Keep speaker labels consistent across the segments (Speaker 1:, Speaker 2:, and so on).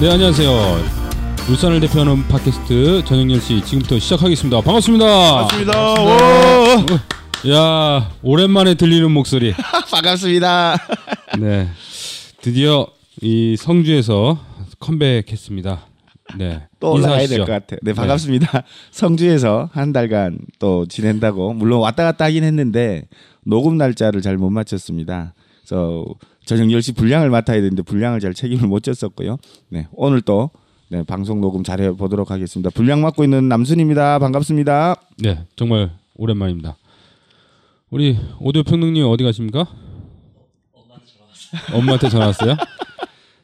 Speaker 1: 네 안녕하세요. 울산을 대표하는 팟캐스트 전영렬 씨 지금부터 시작하겠습니다. 반갑습니다.
Speaker 2: 반갑습니다. 오!
Speaker 1: 야 오랜만에 들리는 목소리.
Speaker 2: 반갑습니다.
Speaker 1: 네 드디어 이 성주에서 컴백했습니다. 네
Speaker 2: 또 올라가야. 될 것 같아요. 네, 반갑습니다. 성주에서 한 달간 또 지낸다고 물론 왔다 갔다 하긴 했는데 녹음 날짜를 잘 못 맞췄습니다. 그래서 저녁 10시 분량을 맡아야 되는데 분량을 잘 책임을 못 졌었고요. 네, 오늘 또 네, 방송 녹음 잘해 보도록 하겠습니다. 분량 맡고 있는 남순입니다. 반갑습니다.
Speaker 1: 네 정말 오랜만입니다. 우리 오디오 평론님 어디 가십니까? 엄마한테 전화 왔어요.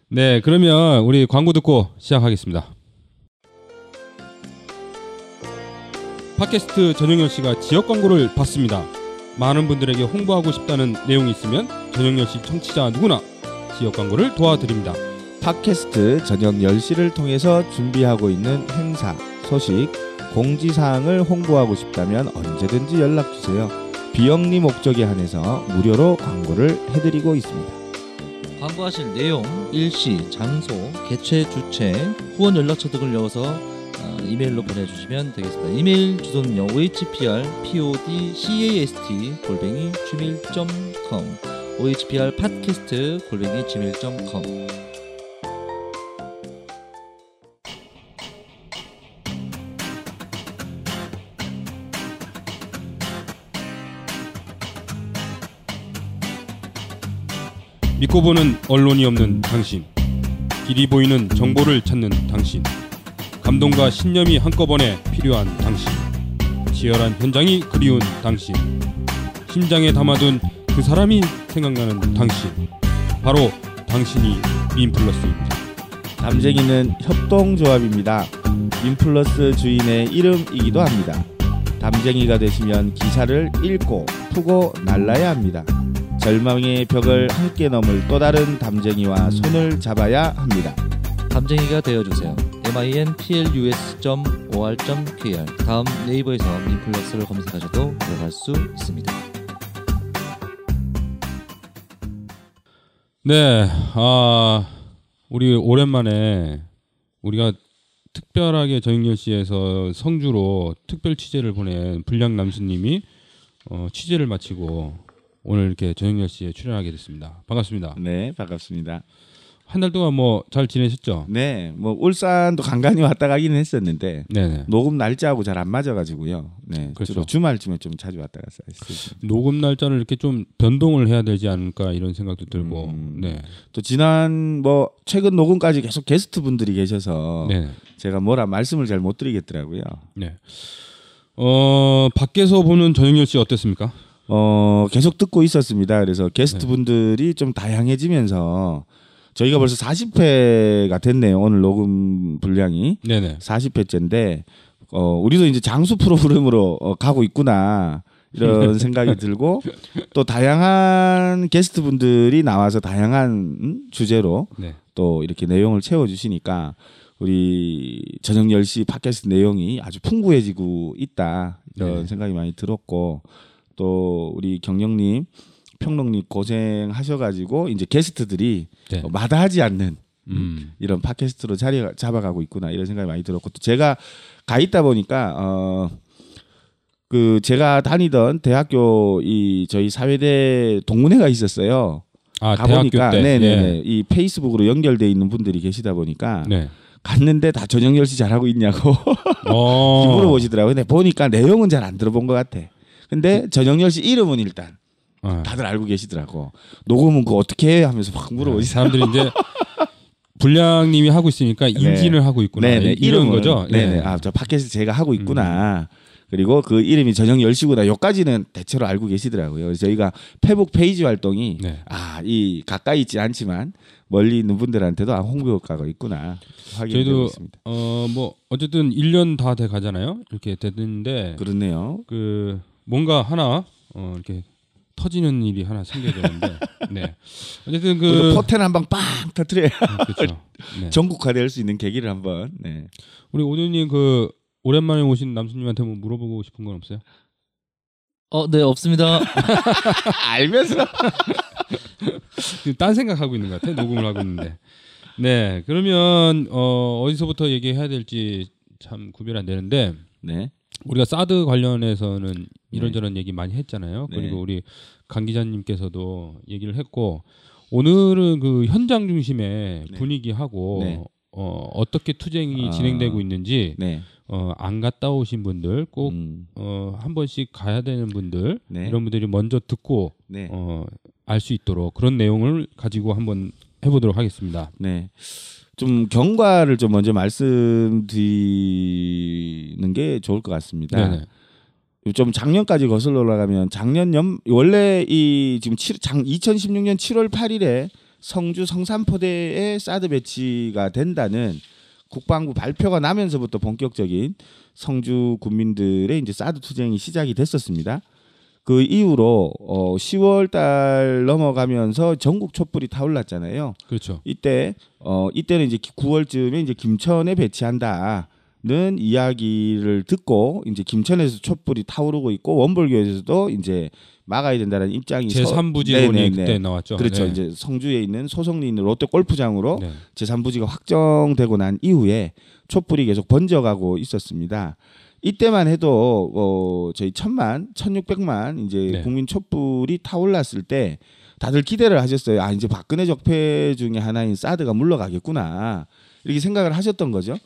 Speaker 1: 네 그러면 우리 광고 듣고 시작하겠습니다. 팟캐스트 전영열 씨가 지역 광고를 받습니다. 많은 분들에게 홍보하고 싶다는 내용이 있으면 전영열 씨 청취자 누구나 지역 광고를 도와드립니다.
Speaker 2: 팟캐스트 저녁 10시를 통해서 준비하고 있는 행사, 소식, 공지사항을 홍보하고 싶다면 언제든지 연락주세요. 비영리 목적에 한해서 무료로 광고를 해드리고 있습니다.
Speaker 3: 광고하실 내용, 일시, 장소, 개최, 주최, 후원 연락처 등을 넣어서 어, 이메일로 보내주시면 되겠습니다. 이메일 주소는요 ohpr podcast 골뱅이 gmail.com ohpr 팟캐스트 골뱅이 gmail.com
Speaker 1: 믿고 보는 언론이 없는 당신. 길이 보이는 정보를 찾는 당신. 감동과 신념이 한꺼번에 필요한 당신. 치열한 현장이 그리운 당신. 심장에 담아둔 그 사람이 생각나는 당신. 바로 당신이 민플러스입니다.
Speaker 2: 담쟁이는 협동조합입니다. 인플러스 주인의 이름이기도 합니다. 담쟁이가 되시면 기사를 읽고 푸고 날라야 합니다. 절망의 벽을 함께 넘을 또 다른 담쟁이와 손을 잡아야 합니다.
Speaker 3: 담쟁이가 되어주세요. minplus.or.kr 다음 네이버에서 민플러스를 검색하셔도 들어갈 수 있습니다.
Speaker 1: 네, 아 우리 오랜만에 우리가 특별하게 정영열시에서 성주로 특별 취재를 보낸 불량 남수님이 어, 취재를 마치고 오늘 이렇게 정영열시에 출연하게 됐습니다. 반갑습니다.
Speaker 2: 네, 반갑습니다.
Speaker 1: 한 달 동안 뭐 잘 지내셨죠?
Speaker 2: 네, 뭐 울산도 간간히 왔다 가기는 했었는데
Speaker 1: 네네.
Speaker 2: 녹음 날짜하고 잘 안 맞아가지고요. 네,
Speaker 1: 그렇죠.
Speaker 2: 주말쯤에 좀 자주 왔다 갔어요.
Speaker 1: 녹음 날짜를 이렇게 좀 변동을 해야 되지 않을까 이런 생각도 들고,
Speaker 2: 음.
Speaker 1: 네,
Speaker 2: 또 지난 뭐 최근 녹음까지 계속 게스트 분들이 계셔서
Speaker 1: 네,
Speaker 2: 제가 뭐라 말씀을 잘 못 드리겠더라고요.
Speaker 1: 네. 어 밖에서 보는 전영열 씨 어땠습니까?
Speaker 2: 어 계속 듣고 있었습니다. 그래서
Speaker 1: 네.
Speaker 2: 게스트 분들이 좀 다양해지면서 저희가 벌써 40회가 됐네요. 오늘 녹음 분량이
Speaker 1: 네네.
Speaker 2: 40회째인데 어 우리도 이제 장수 프로그램으로 어, 가고 있구나. 이런 생각이 들고 또 다양한 게스트 분들이 나와서 다양한 음, 주제로
Speaker 1: 네.
Speaker 2: 또 이렇게 내용을 채워 주시니까 우리 저녁 10시 팟캐스트 내용이 아주 풍부해지고 있다. 이런
Speaker 1: 네.
Speaker 2: 생각이 많이 들었고 또 우리 경영님 평론님 고생하셔가지고 이제 게스트들이
Speaker 1: 네.
Speaker 2: 어, 마다하지 않는
Speaker 1: 음.
Speaker 2: 이런 팟캐스트로 자리 잡아가고 있구나 이런 생각이 많이 들었고 또 제가 가 있다 보니까 어 그 제가 다니던 대학교 이 저희 사회대 동문회가 있었어요.
Speaker 1: 아
Speaker 2: 가보니까
Speaker 1: 때.
Speaker 2: 네네네 이 페이스북으로 연결돼 있는 분들이 계시다 보니까
Speaker 1: 예. 네.
Speaker 2: 갔는데 다 저녁 10시 잘하고 있냐고
Speaker 1: 어.
Speaker 2: 물어보시더라고요. 근데 보니까 내용은 잘 안 들어본 것 같아. 근데 저녁 10시 이름은 일단
Speaker 1: 어.
Speaker 2: 다들 알고 계시더라고. 녹음은 그 어떻게 해 하면서 막 물어보시
Speaker 1: 사람들이 이제 불량님이 하고 있으니까 인지를 하고 있구나.
Speaker 2: 네네
Speaker 1: 이런
Speaker 2: 이름은,
Speaker 1: 거죠.
Speaker 2: 네네
Speaker 1: 예.
Speaker 2: 아저 팟캐스트 제가 하고 있구나. 그리고 그 이름이 저녁 10시구나. 요까지는 대체로 알고 계시더라고요. 저희가 페북 페이지 활동이
Speaker 1: 네.
Speaker 2: 아, 이 가까이 있지 않지만 멀리 있는 분들한테도 아, 홍보 효과가 있구나. 확인되고
Speaker 1: 저희도
Speaker 2: 있습니다.
Speaker 1: 어 뭐 어쨌든 1년 다 돼 가잖아요. 이렇게 됐는데
Speaker 2: 그렇네요.
Speaker 1: 그 뭔가 하나 어 이렇게 터지는 일이 하나 생겨야 되는데. 네. 어쨌든 그그
Speaker 2: 포텐 한방 빵 터트려야
Speaker 1: 그렇죠. 네.
Speaker 2: 전국화될 수 있는 계기를 한번. 네.
Speaker 1: 우리 오디오님 그 오랜만에 오신 남수님한테 뭐 물어보고 싶은 건 없어요?
Speaker 3: 어, 네 없습니다.
Speaker 2: 알면서
Speaker 1: 지금 딴 생각하고 있는 것 같아. 녹음을 하고 있는데. 네, 그러면 어, 어디서부터 얘기해야 될지 참 구별 안 되는데
Speaker 2: 네.
Speaker 1: 우리가 사드 관련해서는 이런저런 얘기 많이 했잖아요.
Speaker 2: 네.
Speaker 1: 그리고 우리 강 기자님께서도 얘기를 했고 오늘은 그 현장 중심의
Speaker 2: 네.
Speaker 1: 분위기하고
Speaker 2: 네.
Speaker 1: 어, 어떻게 투쟁이
Speaker 2: 아.
Speaker 1: 진행되고 있는지
Speaker 2: 네.
Speaker 1: 어, 안 갔다 오신 분들 꼭
Speaker 2: 음,
Speaker 1: 어, 한 번씩 가야 되는 분들
Speaker 2: 네.
Speaker 1: 이런 분들이 먼저 듣고
Speaker 2: 네.
Speaker 1: 어, 알 수 있도록 그런 내용을 가지고 한번 해보도록 하겠습니다.
Speaker 2: 네. 좀 경과를 좀 먼저 말씀드리는 게 좋을 것 같습니다.
Speaker 1: 네네.
Speaker 2: 좀 작년까지 거슬러 올라가면 작년 연 원래 이 지금 7, 장 2016년 7월 8일에 성주 성산포대에 사드 배치가 된다는 국방부 발표가 나면서부터 본격적인 성주 군민들의 이제 사드 투쟁이 시작이 됐었습니다. 그 이후로 어 10월 달 넘어가면서 전국 촛불이 타올랐잖아요.
Speaker 1: 그렇죠.
Speaker 2: 이때 어 이때는 이제 9월쯤에 이제 김천에 배치한다는 이야기를 듣고 이제 김천에서 촛불이 타오르고 있고 원불교에서도 이제 막아야 된다는 입장이
Speaker 1: 제
Speaker 2: 서-
Speaker 1: 3부지론이
Speaker 2: 네네네.
Speaker 1: 그때 나왔죠.
Speaker 2: 그렇죠.
Speaker 1: 네.
Speaker 2: 이제 성주에 있는 소속리 있는 롯데 골프장으로
Speaker 1: 네.
Speaker 2: 제3부지가 확정되고 난 이후에 촛불이 계속 번져가고 있었습니다. 이때만 해도 어 저희 천만, 천육백만 이제
Speaker 1: 네.
Speaker 2: 국민 촛불이 타올랐을 때 다들 기대를 하셨어요. 아 이제 박근혜 적폐 중에 하나인 사드가 물러가겠구나 이렇게 생각을 하셨던 거죠.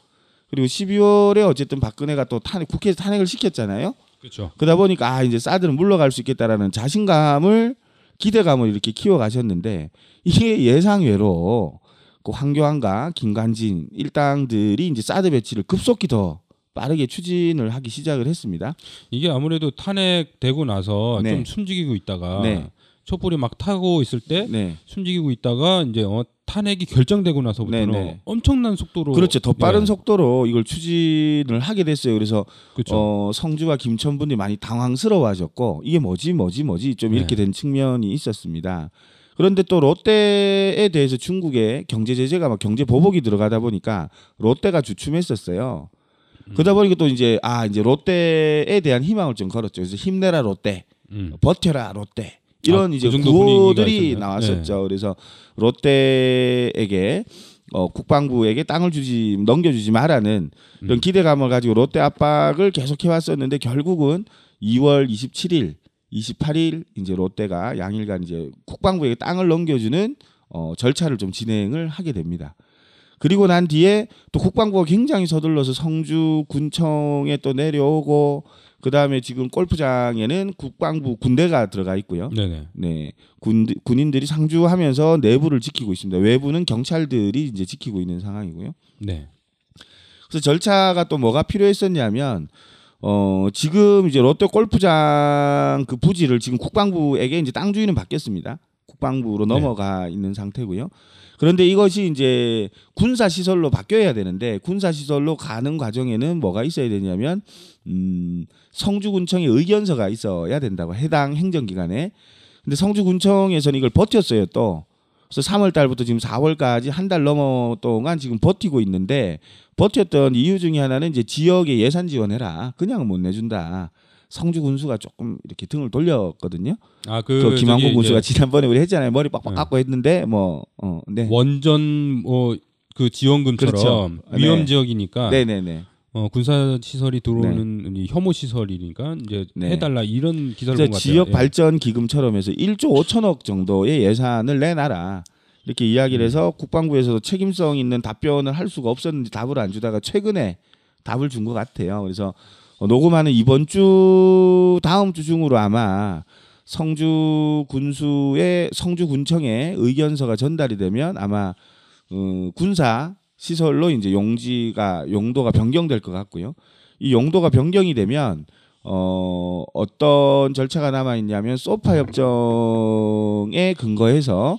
Speaker 2: 그리고 12월에 어쨌든 박근혜가 또 탄핵 국회에서 탄핵을 시켰잖아요.
Speaker 1: 그렇죠.
Speaker 2: 그러다 보니까 아 이제 사드는 물러갈 수 있겠다라는 자신감을 기대감을 이렇게 키워가셨는데 이게 예상외로 그 황교안과 김관진 일당들이 이제 사드 배치를 급속히 더 빠르게 추진을 하기 시작을 했습니다.
Speaker 1: 이게 아무래도 탄핵되고 나서
Speaker 2: 네.
Speaker 1: 좀 숨지기고 있다가
Speaker 2: 네.
Speaker 1: 촛불이 막 타고 있을 때
Speaker 2: 네,
Speaker 1: 숨지기고 있다가 이제 어, 탄핵이 결정되고 나서부터는
Speaker 2: 네, 네.
Speaker 1: 엄청난 속도로
Speaker 2: 그렇죠. 더 빠른
Speaker 1: 네.
Speaker 2: 속도로 이걸 추진을 하게 됐어요. 그래서
Speaker 1: 그렇죠.
Speaker 2: 어, 성주와 김천 분들이 많이 당황스러워하셨고 이게 뭐지 뭐지 뭐지 좀 이렇게
Speaker 1: 네.
Speaker 2: 된 측면이 있었습니다. 그런데 또 롯데에 대해서 중국의 경제 제재가 막 경제 보복이 들어가다 보니까 롯데가 주춤했었어요.
Speaker 1: 음.
Speaker 2: 그러다 보니까 또 이제 아 이제 롯데에 대한 희망을 좀 걸었죠. 그래서 힘내라 롯데,
Speaker 1: 음.
Speaker 2: 버텨라 롯데 이런
Speaker 1: 아,
Speaker 2: 이제
Speaker 1: 그
Speaker 2: 구호들이?
Speaker 1: 네.
Speaker 2: 나왔었죠. 그래서 롯데에게 어, 국방부에게 땅을 주지 넘겨주지 말라는 이런
Speaker 1: 음.
Speaker 2: 기대감을 가지고 롯데 압박을 계속해 왔었는데 결국은 2월 27일, 28일 이제 롯데가 양일간 이제 국방부에게 땅을 넘겨주는 어, 절차를 좀 진행을 하게 됩니다. 그리고 난 뒤에 또 국방부가 굉장히 서둘러서 성주 군청에 또 내려오고 그 다음에 지금 골프장에는 국방부 군대가 들어가 있고요.
Speaker 1: 네네.
Speaker 2: 네, 군 군인들이 상주하면서 내부를 지키고 있습니다. 외부는 경찰들이 이제 지키고 있는 상황이고요.
Speaker 1: 네.
Speaker 2: 그래서 절차가 또 뭐가 필요했었냐면 어 지금 이제 롯데 골프장 그 부지를 지금 국방부에게 이제 땅 주인은 바뀌었습니다. 국방부로
Speaker 1: 네.
Speaker 2: 넘어가 있는 상태고요. 그런데 이것이 이제 군사 시설로 바뀌어야 되는데 군사 시설로 가는 과정에는 뭐가 있어야 되냐면 음 성주군청의 의견서가 있어야 된다고 해당 행정기관에. 근데 성주군청에서는 이걸 버텼어요 또. 그래서 3월 달부터 지금 4월까지 한 달 넘어 동안 지금 버티고 있는데 버텼던 이유 중에 하나는 이제 지역에 예산 지원해라. 그냥은 못 내준다 성주 군수가 조금 이렇게 등을 돌렸거든요.
Speaker 1: 아
Speaker 2: 그,
Speaker 1: 그,
Speaker 2: 김한국 군수가 지난번에 우리 했잖아요. 머리 빡빡
Speaker 1: 네.
Speaker 2: 깎고 했는데 뭐 어, 네.
Speaker 1: 원전 뭐그 지원금처럼
Speaker 2: 그렇죠.
Speaker 1: 위험
Speaker 2: 네.
Speaker 1: 지역이니까
Speaker 2: 네, 네, 네.
Speaker 1: 어, 군사 시설이 들어오는 이 혐오 시설이니까 이제
Speaker 2: 네.
Speaker 1: 해달라 이런 기사를 본것 같아요.
Speaker 2: 지역
Speaker 1: 예.
Speaker 2: 발전 기금처럼 해서 1조 5천억 정도의 예산을 내놔라. 이렇게 이야기를
Speaker 1: 음.
Speaker 2: 해서 국방부에서도 책임성 있는 답변을 할 수가 없었는데 답을 안 주다가 최근에 답을 준 것 같아요. 그래서 어, 녹음하는 이번 주 다음 주 중으로 아마 성주 군수의 성주 군청에 의견서가 전달이 되면 아마 어, 군사 시설로 이제 용지가 용도가 변경될 것 같고요. 이 용도가 변경이 되면 어 어떤 절차가 남아 있냐면 소파 협정에 근거해서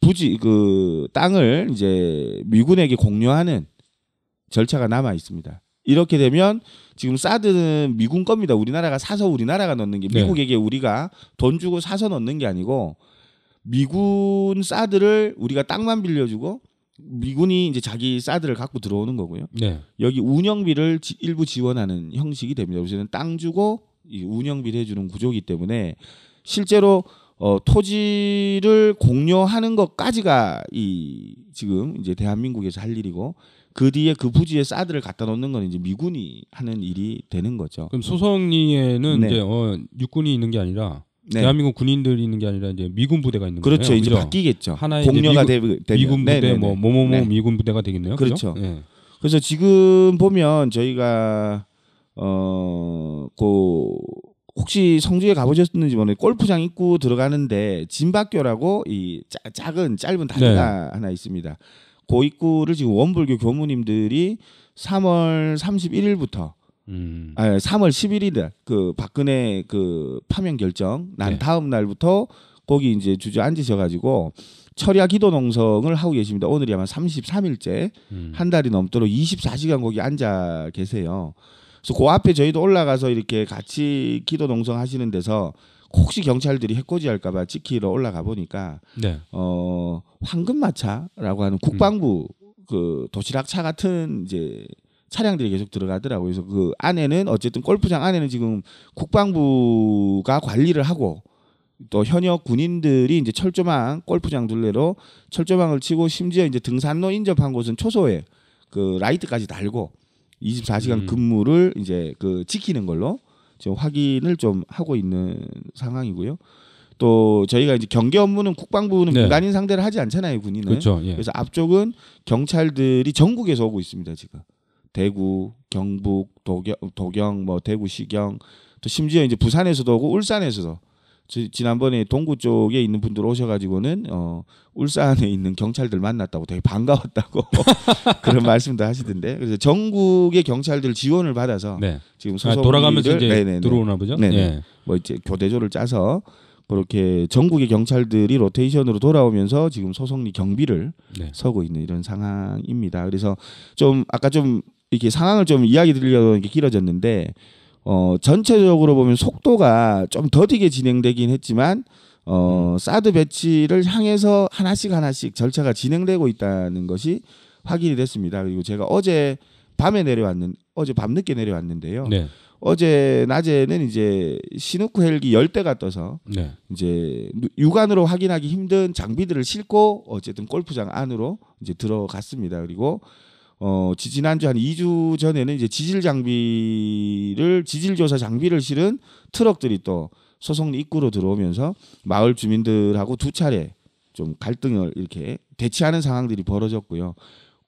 Speaker 2: 부지 그 땅을 이제 미군에게 공유하는 절차가 남아 있습니다. 이렇게 되면 지금 사드는 미군 겁니다. 우리나라가 사서 우리나라가 넣는 게
Speaker 1: 네.
Speaker 2: 미국에게 우리가 돈 주고 사서 넣는 게 아니고 미군 사드를 우리가 땅만 빌려주고 미군이 이제 자기 사드를 갖고 들어오는 거고요.
Speaker 1: 네.
Speaker 2: 여기 운영비를 지- 일부 지원하는 형식이 됩니다. 우선은 땅 주고 이 운영비를 해주는 구조이기 때문에 실제로 어, 토지를 공여하는 것까지가 이 지금 이제 대한민국에서 할 일이고 그 뒤에 그 부지에 사드를 갖다 놓는 건 이제 미군이 하는 일이 되는 거죠.
Speaker 1: 그럼 소송리에는
Speaker 2: 네.
Speaker 1: 이제 어, 육군이 있는 게 아니라
Speaker 2: 네.
Speaker 1: 대한민국 군인들이 있는 게 아니라 이제 미군 부대가 있는
Speaker 2: 그렇죠.
Speaker 1: 거예요.
Speaker 2: 이제
Speaker 1: 그죠?
Speaker 2: 바뀌겠죠.
Speaker 1: 하나의 이제
Speaker 2: 공여가
Speaker 1: 미군-
Speaker 2: 되.
Speaker 1: 미군 부대
Speaker 2: 네네네.
Speaker 1: 뭐 뭐뭐뭐
Speaker 2: 네.
Speaker 1: 미군 부대가 되겠네요.
Speaker 2: 그렇죠.
Speaker 1: 네.
Speaker 2: 그래서 지금 보면 저희가 어그 혹시 성주에 가보셨는지 모르겠는데 골프장 입구 들어가는데 진박교라고 이 짜- 작은 짧은 다리가 하나 있습니다. 그 입구를 지금 원불교 교무님들이 3월 31일부터
Speaker 1: 음.
Speaker 2: 아 3월 11일에 그 박근혜 그 파면 결정 난
Speaker 1: 네.
Speaker 2: 다음 날부터 거기 이제 주저앉으셔 가지고 철야 기도 농성을 하고 계십니다. 오늘이 아마 33일째
Speaker 1: 음.
Speaker 2: 한 달이 넘도록 24시간 거기 앉아 계세요. 그래서 그 앞에 저희도 올라가서 이렇게 같이 기도 농성 하시는 데서 혹시 경찰들이 해코지 할까봐 지키러 올라가 보니까
Speaker 1: 네.
Speaker 2: 어 황금마차라고 하는 국방부 그 도시락 차 같은 이제 차량들이 계속 들어가더라고요. 그래서 그 안에는 어쨌든 골프장 안에는 지금 국방부가 관리를 하고 또 현역 군인들이 이제 철조망 골프장 둘레로 철조망을 치고 심지어 이제 등산로 인접한 곳은 초소에 그 라이트까지 달고 24시간
Speaker 1: 음.
Speaker 2: 근무를 이제 그 지키는 걸로 지금 확인을 좀 하고 있는 상황이고요. 또 저희가 이제 경계 업무는 국방부는
Speaker 1: 네.
Speaker 2: 민간인 상대를 하지 않잖아요, 군인은.
Speaker 1: 그렇죠. 예.
Speaker 2: 그래서 앞쪽은 경찰들이 전국에서 오고 있습니다 지금 대구, 경북, 도경, 도경, 뭐 대구 시경, 또 심지어 이제 부산에서도 오고 울산에서도 지, 지난번에 동구 쪽에 있는 분들 오셔가지고는 어 울산에 있는 경찰들 만났다고 되게 반가웠다고 그런 말씀도 하시던데 그래서 전국의 경찰들 지원을 받아서
Speaker 1: 네.
Speaker 2: 지금
Speaker 1: 아,
Speaker 2: 소속
Speaker 1: 돌아가면서 이제
Speaker 2: 네네네.
Speaker 1: 들어오나 보죠.
Speaker 2: 네네.
Speaker 1: 예.
Speaker 2: 뭐 이제 교대조를 짜서 그렇게 전국의 경찰들이 로테이션으로 돌아오면서 지금 소속리 경비를
Speaker 1: 네.
Speaker 2: 서고 있는 이런 상황입니다. 그래서 좀 아까 좀 이렇게 상황을 좀 이야기 드리려고 이렇게 길어졌는데 어 전체적으로 보면 속도가 좀 더디게 진행되긴 했지만 어 사드 배치를 향해서 하나씩 하나씩 절차가 진행되고 있다는 것이 확인이 됐습니다. 그리고 제가 어제 밤에 내려왔는 어제 밤 늦게 내려왔는데요.
Speaker 1: 네.
Speaker 2: 어제 낮에는 이제 시누크 헬기 열 대가 떠서
Speaker 1: 네.
Speaker 2: 이제 누- 육안으로 확인하기 힘든 장비들을 싣고 어쨌든 골프장 안으로 이제 들어갔습니다. 그리고 어 지- 지난주 한 2주 전에는 이제 지질 장비를 지질 조사 장비를 실은 트럭들이 또 소송리 입구로 들어오면서 마을 주민들하고 두 차례 좀 갈등을 이렇게 대치하는 상황들이 벌어졌고요.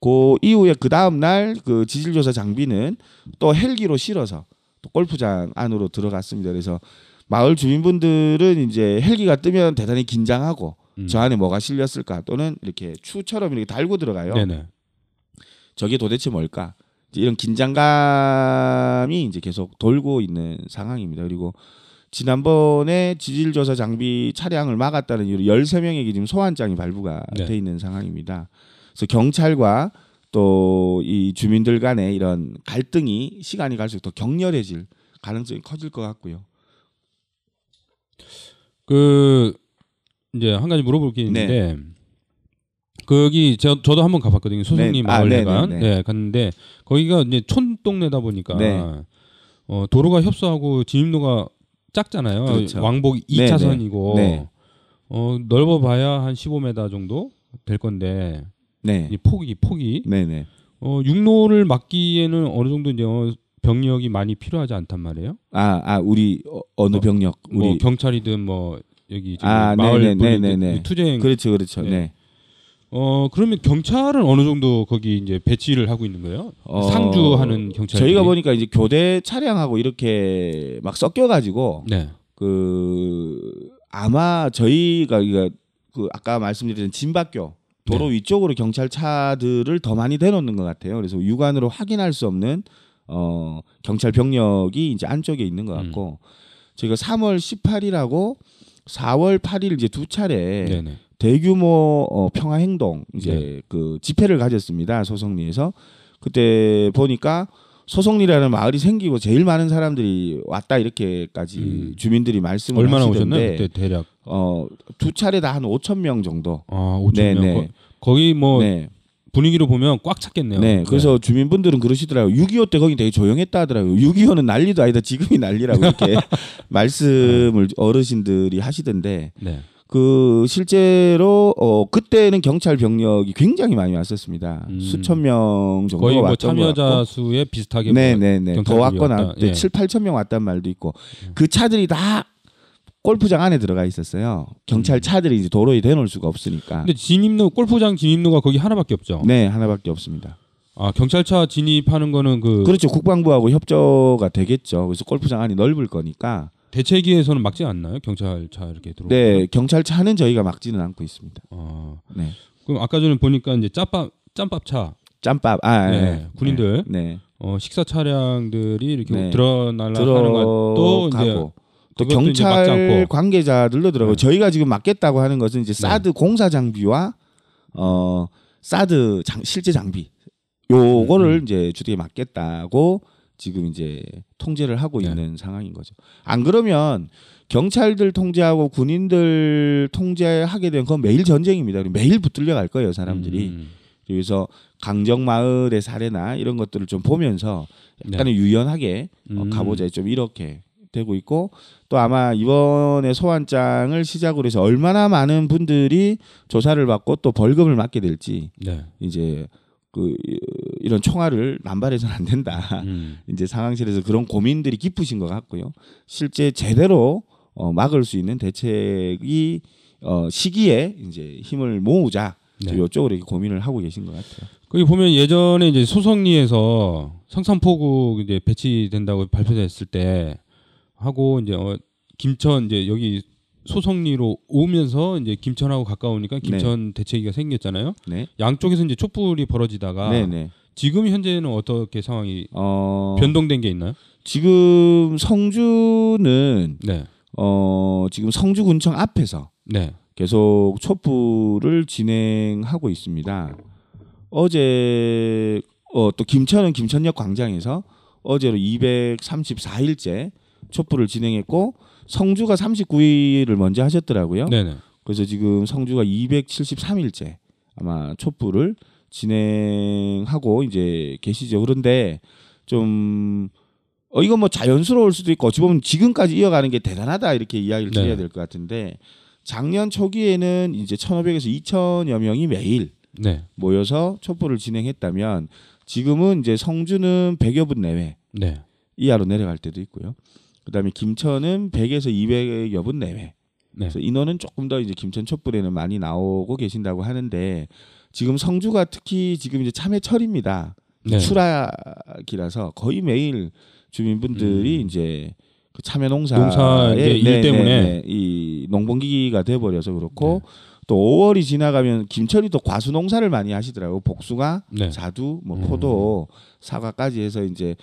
Speaker 2: 그 이후에 그 다음 날 그 지질 조사 장비는 또 헬기로 실어서 또 골프장 안으로 들어갔습니다. 그래서 마을 주민분들은 이제 헬기가 뜨면 대단히 긴장하고
Speaker 1: 음.
Speaker 2: 저 안에 뭐가 실렸을까 또는 이렇게 추처럼 이렇게 달고 들어가요.
Speaker 1: 네네.
Speaker 2: 저게 도대체 뭘까? 이제 이런 긴장감이 이제 계속 돌고 있는 상황입니다. 그리고 지난번에 지질조사 장비 차량을 막았다는 이유로 13명에게 지금 소환장이 발부가
Speaker 1: 네.
Speaker 2: 돼 있는 상황입니다. 그래서 경찰과 또 이 주민들 간의 이런 갈등이 시간이 갈수록 더 격렬해질 가능성이 커질 것 같고요.
Speaker 1: 그 이제 한 가지 물어볼 게 있는데 거기 저, 저도 한번 가봤거든요. 소송리
Speaker 2: 네. 아,
Speaker 1: 마을회관.
Speaker 2: 네,
Speaker 1: 네,
Speaker 2: 네, 네.
Speaker 1: 갔는데 거기가 이제 촌동네다 보니까
Speaker 2: 네.
Speaker 1: 어, 도로가 협소하고 진입로가 작잖아요.
Speaker 2: 그렇죠.
Speaker 1: 왕복
Speaker 2: 네,
Speaker 1: 2차선이고
Speaker 2: 네.
Speaker 1: 어, 넓어봐야 한 15m 정도 될 건데
Speaker 2: 네.
Speaker 1: 이 폭이 폭이
Speaker 2: 네, 네.
Speaker 1: 어, 육로를 막기에는 어느 정도 이제 어, 병력이 많이 필요하지 않단 말이에요.
Speaker 2: 아, 아 우리 어, 어느
Speaker 1: 어,
Speaker 2: 병력 우리
Speaker 1: 뭐 경찰이든 뭐 여기 저기
Speaker 2: 아,
Speaker 1: 마을
Speaker 2: 네네,
Speaker 1: 분이든
Speaker 2: 네네네.
Speaker 1: 이 투쟁
Speaker 2: 그렇죠, 그렇죠.
Speaker 1: 네.
Speaker 2: 네.
Speaker 1: 어 그러면 경찰은 어느 정도 거기 이제 배치를 하고 있는 거예요?
Speaker 2: 어,
Speaker 1: 상주하는 경찰
Speaker 2: 저희가 보니까 이제 교대 차량하고 이렇게 막 섞여 가지고
Speaker 1: 네.
Speaker 2: 그 아마 저희가 그 아까 말씀드린 진박교 도로
Speaker 1: 네.
Speaker 2: 위쪽으로 경찰 차들을 더 많이 대놓는 것 같아요. 그래서 육안으로 확인할 수 없는 어 경찰 병력이 이제 안쪽에 있는 것 같고 저희가 3월 18일하고 4월 8일 이제 두 차례
Speaker 1: 네네.
Speaker 2: 대규모 어, 평화 행동 이제
Speaker 1: 네.
Speaker 2: 그 집회를 가졌습니다 소송리에서 그때 보니까 소송리라는 마을이 생기고 제일 많은 사람들이 왔다 이렇게까지
Speaker 1: 음.
Speaker 2: 주민들이 말씀을
Speaker 1: 얼마나
Speaker 2: 하시던데
Speaker 1: 오셨나요? 그때 대략
Speaker 2: 어두 차례 다 한 5천 명 정도.
Speaker 1: 아 5천
Speaker 2: 네,
Speaker 1: 명.
Speaker 2: 네.
Speaker 1: 거, 거기 뭐
Speaker 2: 네.
Speaker 1: 분위기로 보면 꽉 찼겠네요.
Speaker 2: 네, 그래서 주민분들은 그러시더라고요. 6.25 때 거기 되게 조용했다 하더라고요. 6.25는 난리도 아니다. 지금이 난리라고 이렇게 말씀을 어르신들이 하시던데
Speaker 1: 네.
Speaker 2: 그 실제로 어 그때는 경찰 병력이 굉장히 많이 왔었습니다.
Speaker 1: 음.
Speaker 2: 수천 명 정도가
Speaker 1: 거의 뭐 참여자. 수에 비슷하게 뭐
Speaker 2: 네네네 더 왔거나
Speaker 1: 예.
Speaker 2: 7, 8천 명 왔단 말도 있고
Speaker 1: 음.
Speaker 2: 그 차들이 다 골프장 안에 들어가 있었어요. 경찰
Speaker 1: 음.
Speaker 2: 차들이 이제 도로에 대놓을 수가 없으니까.
Speaker 1: 근데 진입로 골프장 진입로가 거기 하나밖에 없죠.
Speaker 2: 네 하나밖에 없습니다.
Speaker 1: 아 경찰차 진입하는 거는 그
Speaker 2: 그렇죠. 국방부하고 협조가 되겠죠. 그래서 골프장 안이 넓을 거니까.
Speaker 1: 대체기에서는 막지 않나요? 경찰차 이렇게 들어.
Speaker 2: 네, 경찰 차는 저희가 막지는 않고 있습니다.
Speaker 1: 아,
Speaker 2: 네.
Speaker 1: 그럼 아까 전에 보니까 이제 짬밥 짬밥차
Speaker 2: 짬밥, 아,
Speaker 1: 네,
Speaker 2: 네,
Speaker 1: 군인들.
Speaker 2: 네,
Speaker 1: 어, 식사 차량들이 이렇게
Speaker 2: 네.
Speaker 1: 들어날라 하는 것도
Speaker 2: 들어가고 또 경찰
Speaker 1: 않고.
Speaker 2: 관계자들도 들어가고
Speaker 1: 네.
Speaker 2: 저희가 지금 막겠다고 하는 것은 이제 사드 공사 장비와 어 사드 장, 실제 장비 요거를
Speaker 1: 음.
Speaker 2: 이제 주택에 막겠다고 지금 이제 통제를 하고
Speaker 1: 네.
Speaker 2: 있는 상황인 거죠. 안 그러면 경찰들 통제하고 군인들 통제하게 되면 그건 매일 전쟁입니다. 매일 붙들려 갈 거예요, 사람들이.
Speaker 1: 음,
Speaker 2: 그래서 강정 마을의 사례나 이런 것들을 좀 보면서 약간의 유연하게 어,
Speaker 1: 음.
Speaker 2: 가보자 좀 이렇게 되고 있고 또 아마 이번에 소환장을 시작으로 해서 얼마나 많은 분들이 조사를 받고 또 벌금을 맞게 될지
Speaker 1: 네.
Speaker 2: 이제 그 이런 총알을 남발해서는 안 된다.
Speaker 1: 음.
Speaker 2: 이제 상황실에서 그런 고민들이 깊으신 것 같고요. 실제 제대로 어, 막을 수 있는 대책이 어, 시기에 이제 힘을 모으자.
Speaker 1: 네.
Speaker 2: 이쪽으로 이렇게 고민을 하고 계신 것 같아요.
Speaker 1: 거기 보면 예전에 이제 소성리에서 성산포구 이제 배치된다고 발표됐을 때 하고 이제 어, 김천 이제 여기 소성리로 오면서 이제 김천하고 가까우니까 김천 대체기가 생겼잖아요.
Speaker 2: 네,
Speaker 1: 양쪽에서 이제 촛불이 벌어지다가
Speaker 2: 네, 네.
Speaker 1: 지금 현재는 어떻게 상황이
Speaker 2: 어,
Speaker 1: 변동된 게 있나요?
Speaker 2: 지금 성주는
Speaker 1: 네,
Speaker 2: 어, 지금 성주군청 앞에서
Speaker 1: 네,
Speaker 2: 계속 촛불을 진행하고 있습니다. 어제 어, 또 김천은 김천역 광장에서 어제로 234일째 촛불을 진행했고 성주가 39일을 먼저 하셨더라고요.
Speaker 1: 네, 네.
Speaker 2: 그래서 지금 성주가 273일째 아마 촛불을 진행하고 이제 계시죠. 그런데 좀 어, 이건 뭐 자연스러울 수도 있고 어찌 보면 지금까지 이어가는 게 대단하다 이렇게 이야기를
Speaker 1: 네.
Speaker 2: 드려야 될것 같은데 작년 초기에는 이제 1,500에서 2,000여 명이 매일
Speaker 1: 네,
Speaker 2: 모여서 촛불을 진행했다면 지금은 이제 성주는 100여 분 내외
Speaker 1: 네.
Speaker 2: 이하로 내려갈 때도 있고요. 그다음에 김천은 100에서 200여 분 내외.
Speaker 1: 네.
Speaker 2: 그래서 인원은 조금 더 이제 김천 촛불에는 많이 나오고 계신다고 하는데 지금 성주가 특히 지금 이제 참외철입니다.
Speaker 1: 네.
Speaker 2: 추락이라서 거의 매일 주민분들이
Speaker 1: 음.
Speaker 2: 이제 그 참외 농사
Speaker 1: 농사 일 때문에.
Speaker 2: 이 농번기가 돼 버려서 그렇고
Speaker 1: 네.
Speaker 2: 또 5월이 지나가면 김천이 또 과수 농사를 많이 하시더라고 복숭아,
Speaker 1: 네.
Speaker 2: 자두, 뭐
Speaker 1: 음.
Speaker 2: 포도, 사과까지 해서 이제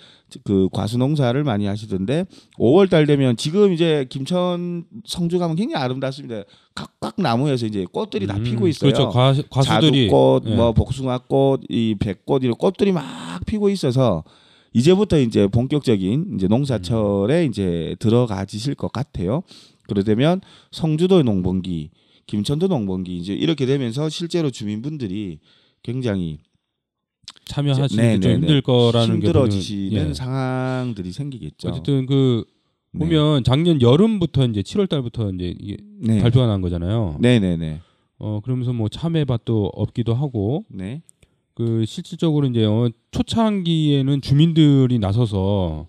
Speaker 2: 그 과수 농사를 많이 하시던데 5월 달 되면 지금 이제 김천 성주 가면 굉장히 아름답습니다. 각각 나무에서 이제 꽃들이 다
Speaker 1: 음,
Speaker 2: 피고 있어요.
Speaker 1: 그렇죠. 과, 과수들이
Speaker 2: 자두꽃,
Speaker 1: 예.
Speaker 2: 뭐 복숭아꽃, 이 백꽃 이런 꽃들이 막 피고 있어서 이제부터 이제 본격적인 이제 농사철에
Speaker 1: 음.
Speaker 2: 이제 들어가지실 것 같아요. 그러되면 성주도 농번기, 김천도 농번기 이제 이렇게 되면서 실제로 주민분들이 굉장히
Speaker 1: 참여하시기
Speaker 2: 네,
Speaker 1: 좀
Speaker 2: 네, 네.
Speaker 1: 힘들 거라는
Speaker 2: 힘들어지시는
Speaker 1: 보면, 예.
Speaker 2: 상황들이 생기겠죠.
Speaker 1: 어쨌든 그
Speaker 2: 네.
Speaker 1: 보면 작년 여름부터 이제 7월 달부터 이제
Speaker 2: 네.
Speaker 1: 발표가 난 거잖아요.
Speaker 2: 네, 네, 네.
Speaker 1: 어 그러면서 뭐 참외밭도 없기도 하고
Speaker 2: 네.
Speaker 1: 그 실질적으로 이제 어, 초창기에는 주민들이 나서서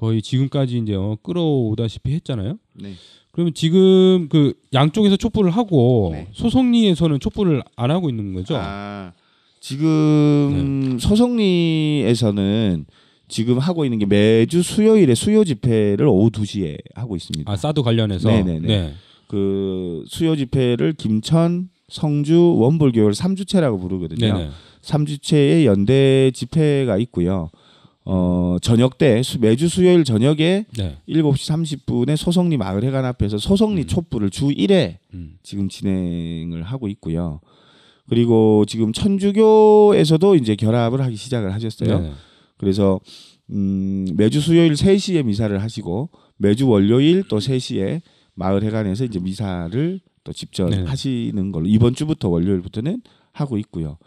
Speaker 1: 거의 지금까지 이제 어, 끌어오다시피 했잖아요.
Speaker 2: 네.
Speaker 1: 그러면 지금 그 양쪽에서 촛불을 하고
Speaker 2: 네.
Speaker 1: 소송리에서는 촛불을 안 하고 있는 거죠.
Speaker 2: 아, 지금
Speaker 1: 네.
Speaker 2: 소송리에서는 지금 하고 있는 게 매주 수요일에 수요 집회를 오후 2시에 하고 있습니다.
Speaker 1: 아 사드 관련해서
Speaker 2: 네네네.
Speaker 1: 네.
Speaker 2: 그 수요 집회를 김천, 성주, 원불교를 3주체라고 부르거든요.
Speaker 1: 네네.
Speaker 2: 3주체의 연대 집회가 있고요. 어, 저녁 때 수- 매주 수요일 저녁에
Speaker 1: 네.
Speaker 2: 7시 30분에 소성리 마을 회관 앞에서 소성리
Speaker 1: 음.
Speaker 2: 촛불을 주 1회
Speaker 1: 음.
Speaker 2: 지금 진행을 하고 있고요. 그리고 지금 천주교에서도 이제 결합을 하기 시작을 하셨어요.
Speaker 1: 네네.
Speaker 2: 그래서 음, 매주 수요일 3시에 미사를 하시고 매주 월요일 또 3시에 마을 회관에서 이제 미사를 또 직접
Speaker 1: 네.
Speaker 2: 하시는 걸로 이번 주부터 월요일부터는 하고 있고요.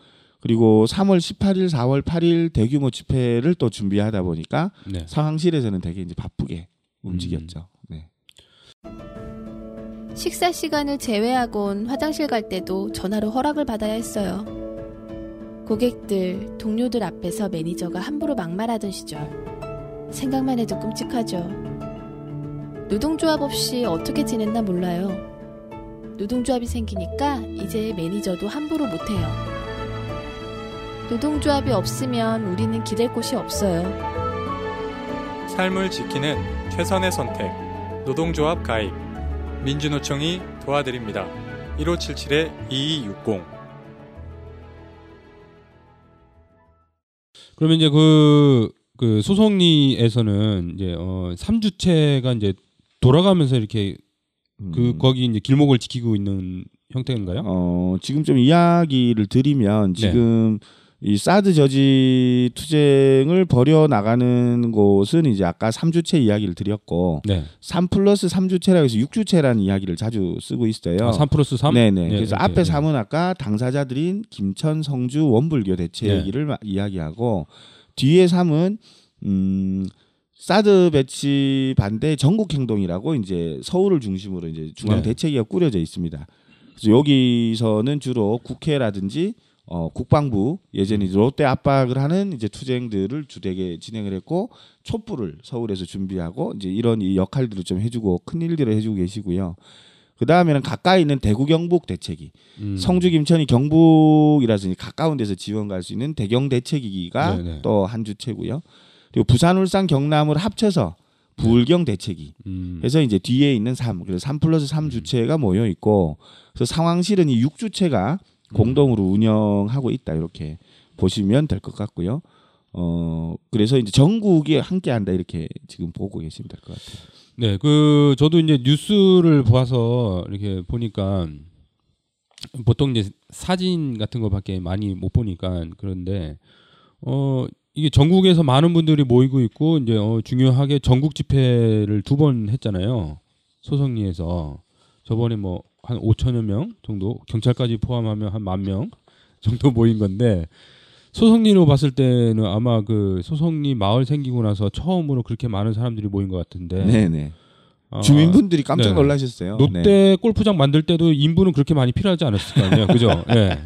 Speaker 2: 그리고 3월 18일, 4월 8일 대규모 집회를 또 준비하다 보니까
Speaker 1: 네.
Speaker 2: 상황실에서는 되게 이제 바쁘게 움직였죠. 네.
Speaker 4: 식사 시간을 제외하곤 화장실 갈 때도 전화로 허락을 받아야 했어요. 고객들, 동료들 앞에서 매니저가 함부로 막말하던 시절. 생각만 해도 끔찍하죠. 노동조합 없이 어떻게 지냈나 몰라요. 노동조합이 생기니까 이제 매니저도 함부로 못해요. 노동조합이 없으면 우리는 기댈 곳이 없어요.
Speaker 5: 삶을 지키는 최선의 선택. 노동조합 가입. 민주노총이 도와드립니다. 1577-2260.
Speaker 1: 그러면 이제 그, 그 소송리에서는 이제 어 3주체가 이제 돌아가면서 이렇게 그
Speaker 2: 음.
Speaker 1: 거기 이제 길목을 지키고 있는 형태인가요?
Speaker 2: 어, 지금 좀 이야기를 드리면
Speaker 1: 네.
Speaker 2: 지금 이 사드 저지 투쟁을 벌여 나가는 곳은 이제 아까 3주체 이야기를 드렸고
Speaker 1: 네.
Speaker 2: 3 플러스 3주체라고 해서 6주체라는 이야기를 자주 쓰고 있어요.
Speaker 1: 아, 3 플러스 3?
Speaker 2: 네네. 그래서
Speaker 1: 이렇게,
Speaker 2: 앞에
Speaker 1: 네.
Speaker 2: 3은 아까 당사자들인 김천, 성주, 원불교 대책
Speaker 1: 네.
Speaker 2: 이야기하고 뒤에 3은 음 사드 배치 반대 전국 행동이라고 이제 서울을 중심으로 이제 중앙
Speaker 1: 네.
Speaker 2: 대책위가 꾸려져 있습니다. 그래서 여기서는 주로 국회라든지 어, 국방부 예전에 롯데 압박을 하는 이제 투쟁들을 주되게 진행을 했고 촛불을 서울에서 준비하고 이제 이런 이 역할들을 좀 해주고 큰 일들을 해주고 계시고요. 그 다음에는 가까이 있는 대구 경북 대책위
Speaker 1: 음.
Speaker 2: 성주 김천이 경북이라서 가까운 데서 지원 갈 수 있는 대경 대책위기가
Speaker 1: 네네.
Speaker 2: 또한 주체고요. 그리고 부산 울산 경남을 합쳐서 부울경 대책위
Speaker 1: 음.
Speaker 2: 해서 이제 뒤에 있는 3 그래서 3 플러스 3 주체가 모여 있고 그래서 상황실은 이 6주체가
Speaker 1: 음.
Speaker 2: 공동으로 운영하고 있다 이렇게 보시면 될 것 같고요. 어 그래서 이제 전국이 함께한다 이렇게 지금 보고 계시면 될 것 같아요.
Speaker 1: 네, 그 저도 이제 뉴스를 봐서 이렇게 보니까 보통 이제 사진 같은 거밖에 많이 못 보니까 그런데 어 이게 전국에서 많은 분들이 모이고 있고 이제 어 중요하게 전국 집회를 두 번 했잖아요. 소성리에서 저번에 뭐 한 5천여 명 정도 경찰까지 포함하면 한 만 명 정도 모인 건데 소성리로 봤을 때는 아마 그 소성리 마을 생기고 나서 처음으로 그렇게 많은 사람들이 모인 것 같은데
Speaker 2: 네네.
Speaker 1: 아,
Speaker 2: 주민분들이 깜짝
Speaker 1: 네.
Speaker 2: 놀라셨어요.
Speaker 1: 롯데
Speaker 2: 네.
Speaker 1: 골프장 만들 때도 인부는 그렇게 많이 필요하지 않았을 거 아니에요, 그죠? 예.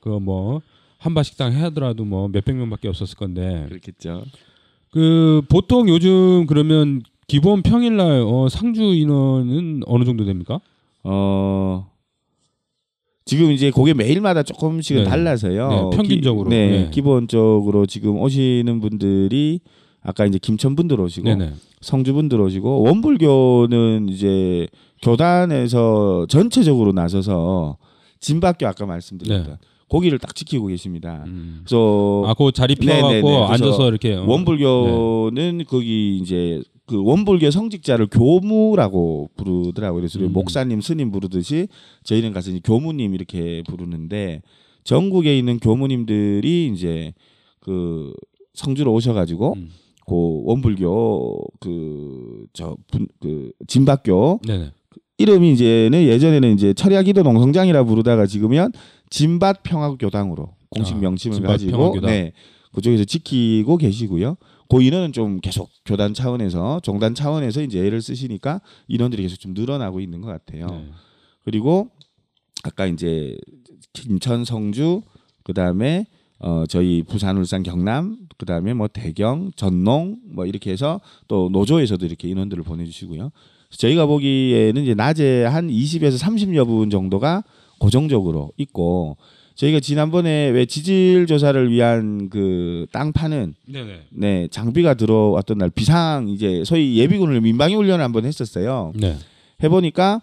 Speaker 1: 그뭐 한바 식당 해야더라도 뭐 몇백 명밖에 없었을 건데
Speaker 2: 그렇겠죠.
Speaker 1: 그 보통 요즘 그러면 기본 평일날 어, 상주 인원은 어느 정도 됩니까?
Speaker 2: 어 지금 이제 그게 매일마다 조금씩은
Speaker 1: 네.
Speaker 2: 달라서요.
Speaker 1: 네, 평균적으로.
Speaker 2: 기, 네,
Speaker 1: 네.
Speaker 2: 기본적으로 지금 오시는 분들이 아까 이제 김천 분들 오시고
Speaker 1: 네네.
Speaker 2: 성주 분들 오시고 원불교는 이제 교단에서 전체적으로 나서서 진박교 아까 말씀드렸던
Speaker 1: 네.
Speaker 2: 고기를 딱 지키고 계십니다.
Speaker 1: 음.
Speaker 2: 그래서
Speaker 1: 아, 그 자리
Speaker 2: 네네네.
Speaker 1: 피워갖고
Speaker 2: 그래서
Speaker 1: 앉아서 이렇게 어,
Speaker 2: 원불교는 거기 이제 그 원불교 성직자를 교무라고 부르더라고요. 그래서
Speaker 1: 음.
Speaker 2: 목사님, 스님 부르듯이 저희는 가서 이제 교무님 이렇게 부르는데 전국에 있는 교무님들이 이제 그 성주로 오셔가지고
Speaker 1: 음.
Speaker 2: 그 원불교 그저분그 진박교
Speaker 1: 네네.
Speaker 2: 이름이 이제는 예전에는 이제 철야기도 농성장이라 부르다가 지금은 진밭 평화교당으로 공식
Speaker 1: 아,
Speaker 2: 명칭을
Speaker 1: 진밭
Speaker 2: 가지고
Speaker 1: 평화교당.
Speaker 2: 네 그쪽에서 지키고 계시고요. 그 인원은 좀 계속 교단 차원에서 종단 차원에서 이제 애를 쓰시니까 인원들이 계속 좀 늘어나고 있는 것 같아요.
Speaker 1: 네.
Speaker 2: 그리고 아까 이제 김천 성주 그다음에 어 저희 부산 울산 경남 그다음에 뭐 대경 전농 뭐 이렇게 해서 또 노조에서도 이렇게 인원들을 보내주시고요. 저희가 보기에는 이제 낮에 한 20에서 30여 분 정도가 고정적으로 있고 저희가 지난번에 왜 지질 조사를 위한 그 땅 파는
Speaker 1: 네네.
Speaker 2: 네 장비가 들어왔던 날 비상 이제 소위 예비군을 민방위 훈련을 한번 했었어요.
Speaker 1: 네.
Speaker 2: 해보니까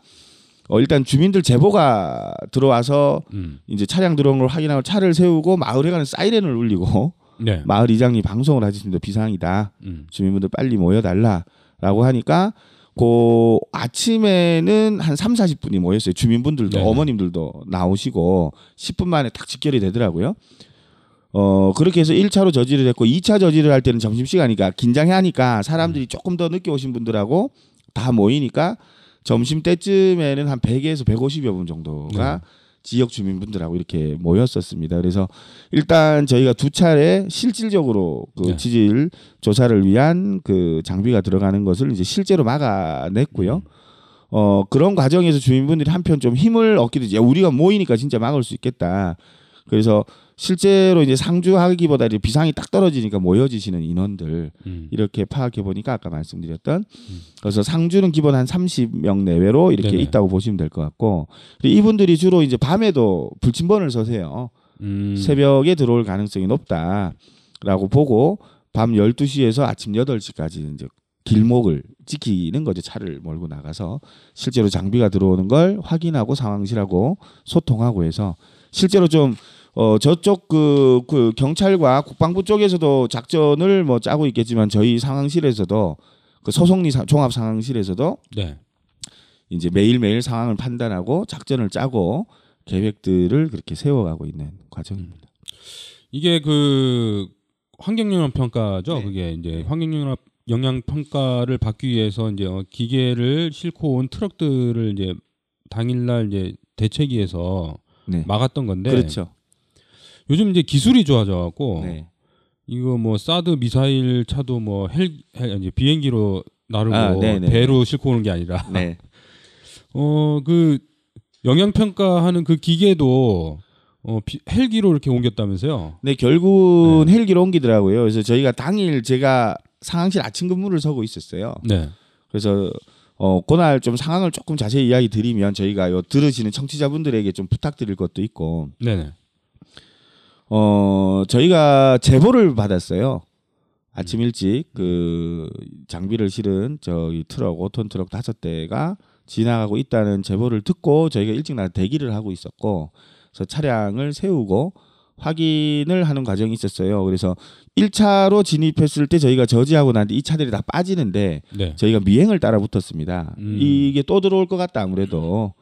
Speaker 2: 어, 일단 주민들 제보가 들어와서
Speaker 1: 음.
Speaker 2: 이제 차량 들어온 걸 확인하고 차를 세우고 마을에 가는 사이렌을 울리고
Speaker 1: 네.
Speaker 2: 마을 이장이 방송을 하셨습니다. 비상이다.
Speaker 1: 음.
Speaker 2: 주민분들 빨리 모여달라라고 하니까 그 아침에는 한 3, 40분이 모였어요. 주민분들도
Speaker 1: 네네.
Speaker 2: 어머님들도 나오시고 10분 만에 딱 직결이 되더라고요. 어 그렇게 해서 1차로 저지를 했고 2차 저지를 할 때는 점심시간이니까 긴장해 하니까 사람들이 조금 더 늦게 오신 분들하고 다 모이니까 점심 때쯤에는 한 100에서 150여 분 정도가 지역 주민분들하고 이렇게 모였었습니다. 그래서 일단 저희가 두 차례 실질적으로 그
Speaker 1: 네.
Speaker 2: 지질 조사를 위한 그 장비가 들어가는 것을 이제 실제로 막아냈고요. 어 그런 과정에서 주민분들이 한편 좀 힘을 얻기도 이제 우리가 모이니까 진짜 막을 수 있겠다. 그래서 실제로 이제 상주하기보다 이제 비상이 딱 떨어지니까 모여지시는 인원들
Speaker 1: 음.
Speaker 2: 이렇게 파악해 보니까 아까 말씀드렸던 그래서 상주는 기본 한 30명 내외로 이렇게
Speaker 1: 네네.
Speaker 2: 있다고 보시면 될 것 같고 이분들이 주로 이제 밤에도 불침번을 서세요.
Speaker 1: 음.
Speaker 2: 새벽에 들어올 가능성이 높다라고 보고 밤 12시에서 아침 8시까지 이제 길목을 지키는 거죠. 차를 몰고 나가서 실제로 장비가 들어오는 걸 확인하고 상황실하고 소통하고 해서 실제로 좀 어 저쪽 그, 그 경찰과 국방부 쪽에서도 작전을 뭐 짜고 있겠지만 저희 상황실에서도 그 소송리 사- 종합 상황실에서도
Speaker 1: 네.
Speaker 2: 이제 매일매일 상황을 판단하고 작전을 짜고 계획들을 그렇게 세워가고 있는 과정입니다.
Speaker 1: 이게 그 환경영향 평가죠.
Speaker 2: 네.
Speaker 1: 그게 이제 환경영향 영향 평가를 받기 위해서 이제 어, 기계를 싣고 온 트럭들을 이제 당일날 이제 대책위에서
Speaker 2: 네.
Speaker 1: 막았던 건데
Speaker 2: 그렇죠.
Speaker 1: 요즘 이제 기술이 좋아져 갖고
Speaker 2: 네.
Speaker 1: 이거 뭐 사드 미사일 차도 뭐 헬, 헬 이제 비행기로 나르고
Speaker 2: 아, 네네.
Speaker 1: 배로 싣고 오는 게 아니라
Speaker 2: 네.
Speaker 1: 어그 영향 평가하는 그 기계도 어 비- 헬기로 이렇게 옮겼다면서요?
Speaker 2: 네, 결국은 헬기로 옮기더라고요. 그래서 저희가 당일 제가 상황실 아침 근무를 서고 있었어요.
Speaker 1: 네.
Speaker 2: 그래서 어 그날 좀 상황을 조금 자세히 이야기 드리면 저희가 요 들으시는 청취자분들에게 좀 부탁드릴 것도 있고
Speaker 1: 네네.
Speaker 2: 어 저희가 제보를 받았어요. 아침 일찍 그 장비를 실은 저기 트럭 5톤 트럭 다섯 대가 지나가고 있다는 제보를 듣고 저희가 일찍 나 대기를 하고 있었고 그래서 차량을 세우고 확인을 하는 과정이 있었어요. 그래서 1차로 진입했을 때 저희가 저지하고 난 뒤 이 차들이 다 빠지는데
Speaker 1: 네.
Speaker 2: 저희가 미행을 따라 붙었습니다.
Speaker 1: 음.
Speaker 2: 이게 또 들어올 것 같다 아무래도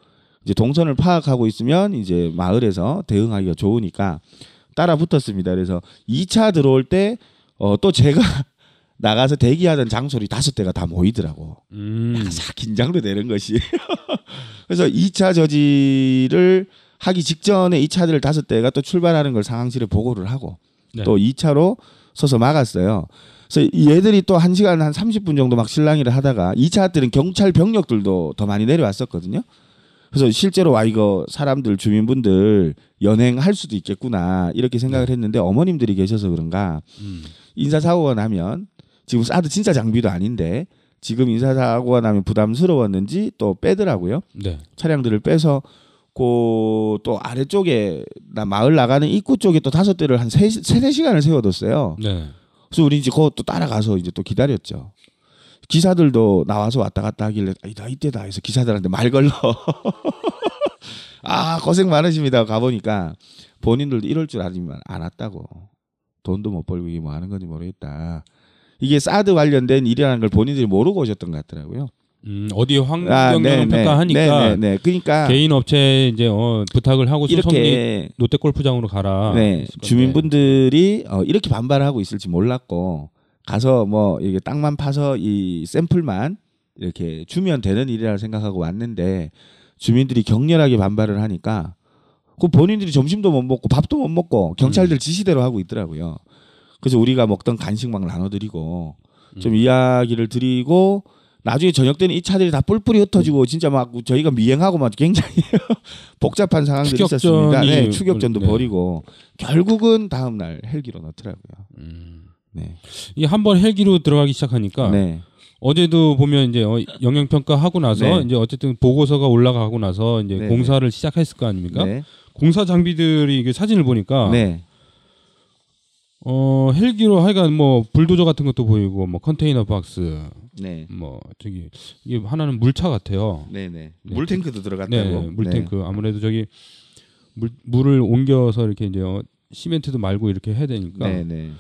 Speaker 2: 이제 동선을 파악하고 있으면 이제 마을에서 대응하기가 좋으니까 따라 붙었습니다. 그래서 2차 들어올 때 어, 또 제가 나가서 대기하던 장소리 다섯 대가 다 모이더라고.
Speaker 1: 음.
Speaker 2: 싹 긴장도 되는 것이. 그래서 2차 저지를 하기 직전에 이 차들 다섯 대가 또 출발하는 걸 상황실에 보고를 하고
Speaker 1: 네.
Speaker 2: 또 2차로 서서 막았어요. 그래서 이 얘들이 또 1시간 한 30분 정도 막 실랑이를 하다가 2차 때는 경찰 병력들도 더 많이 내려왔었거든요. 그래서 실제로 와 이거 사람들 주민분들 연행할 수도 있겠구나 이렇게 생각을 했는데 어머님들이 계셔서 그런가
Speaker 1: 음.
Speaker 2: 인사 사고가 나면 지금 사드 진짜 장비도 아닌데 지금 인사 사고가 나면 부담스러웠는지 또 빼더라고요.
Speaker 1: 네.
Speaker 2: 차량들을 빼서 그또 아래쪽에 나 마을 나가는 입구 쪽에 또 다섯 대를 한 세, 세네 시간을 세워뒀어요.
Speaker 1: 네.
Speaker 2: 그래서 우리 이제 그것도 따라가서 이제 또 기다렸죠. 기사들도 나와서 왔다 갔다 하길래 이다 이때다 해서 기사들한테 말 걸러 아 고생 많으십니다 가보니까 본인들도 이럴 줄 알지만 안 왔다고 돈도 못 벌고 이게 뭐 하는 건지 모르겠다 이게 사드 관련된 일이라는 걸 본인들이 모르고 오셨던 것 같더라고요
Speaker 1: 음, 어디
Speaker 2: 아,
Speaker 1: 환경영향
Speaker 2: 네, 네.
Speaker 1: 평가하니까
Speaker 2: 네, 네, 네. 그러니까
Speaker 1: 개인 업체에 이제 어, 부탁을 하고
Speaker 2: 이렇게
Speaker 1: 롯데 골프장으로 가라.
Speaker 2: 네. 주민분들이 어, 이렇게 반발하고 있을지 몰랐고 가서 뭐 이게 땅만 파서 이 샘플만 이렇게 주면 되는 일이라고 생각하고 왔는데 주민들이 격렬하게 반발을 하니까 그 본인들이 점심도 못 먹고 밥도 못 먹고 경찰들 지시대로 하고 있더라고요. 그래서 우리가 먹던 간식 막 나눠드리고 좀 이야기를 드리고 나중에 저녁 때는 이 차들이 다 뿔뿔이 흩어지고 진짜 막 저희가 미행하고 막 굉장히 복잡한 상황들이 있었습니다. 네, 추격전도
Speaker 1: 네.
Speaker 2: 벌이고 결국은 다음 날 헬기로 넣더라고요.
Speaker 1: 음.
Speaker 2: 네.
Speaker 1: 이 한 번 헬기로 들어가기 시작하니까
Speaker 2: 네.
Speaker 1: 어제도 보면 이제 어, 영향 평가 하고 나서
Speaker 2: 네.
Speaker 1: 이제 어쨌든 보고서가 올라가고 나서 이제
Speaker 2: 네,
Speaker 1: 공사를 시작했을 거 아닙니까?
Speaker 2: 네.
Speaker 1: 공사 장비들이 이게 사진을 보니까
Speaker 2: 네.
Speaker 1: 어 헬기로 하여간 뭐 불도저 같은 것도 보이고 뭐 컨테이너 박스
Speaker 2: 네.
Speaker 1: 뭐 저기 이게 하나는 물차 같아요.
Speaker 2: 네, 네.
Speaker 1: 네.
Speaker 2: 물탱크도 들어갔다고.
Speaker 1: 네, 물탱크 아무래도 저기 물 물을 옮겨서 이렇게 이제 어, 시멘트도 말고 이렇게 해야 되니까
Speaker 2: 네, 네.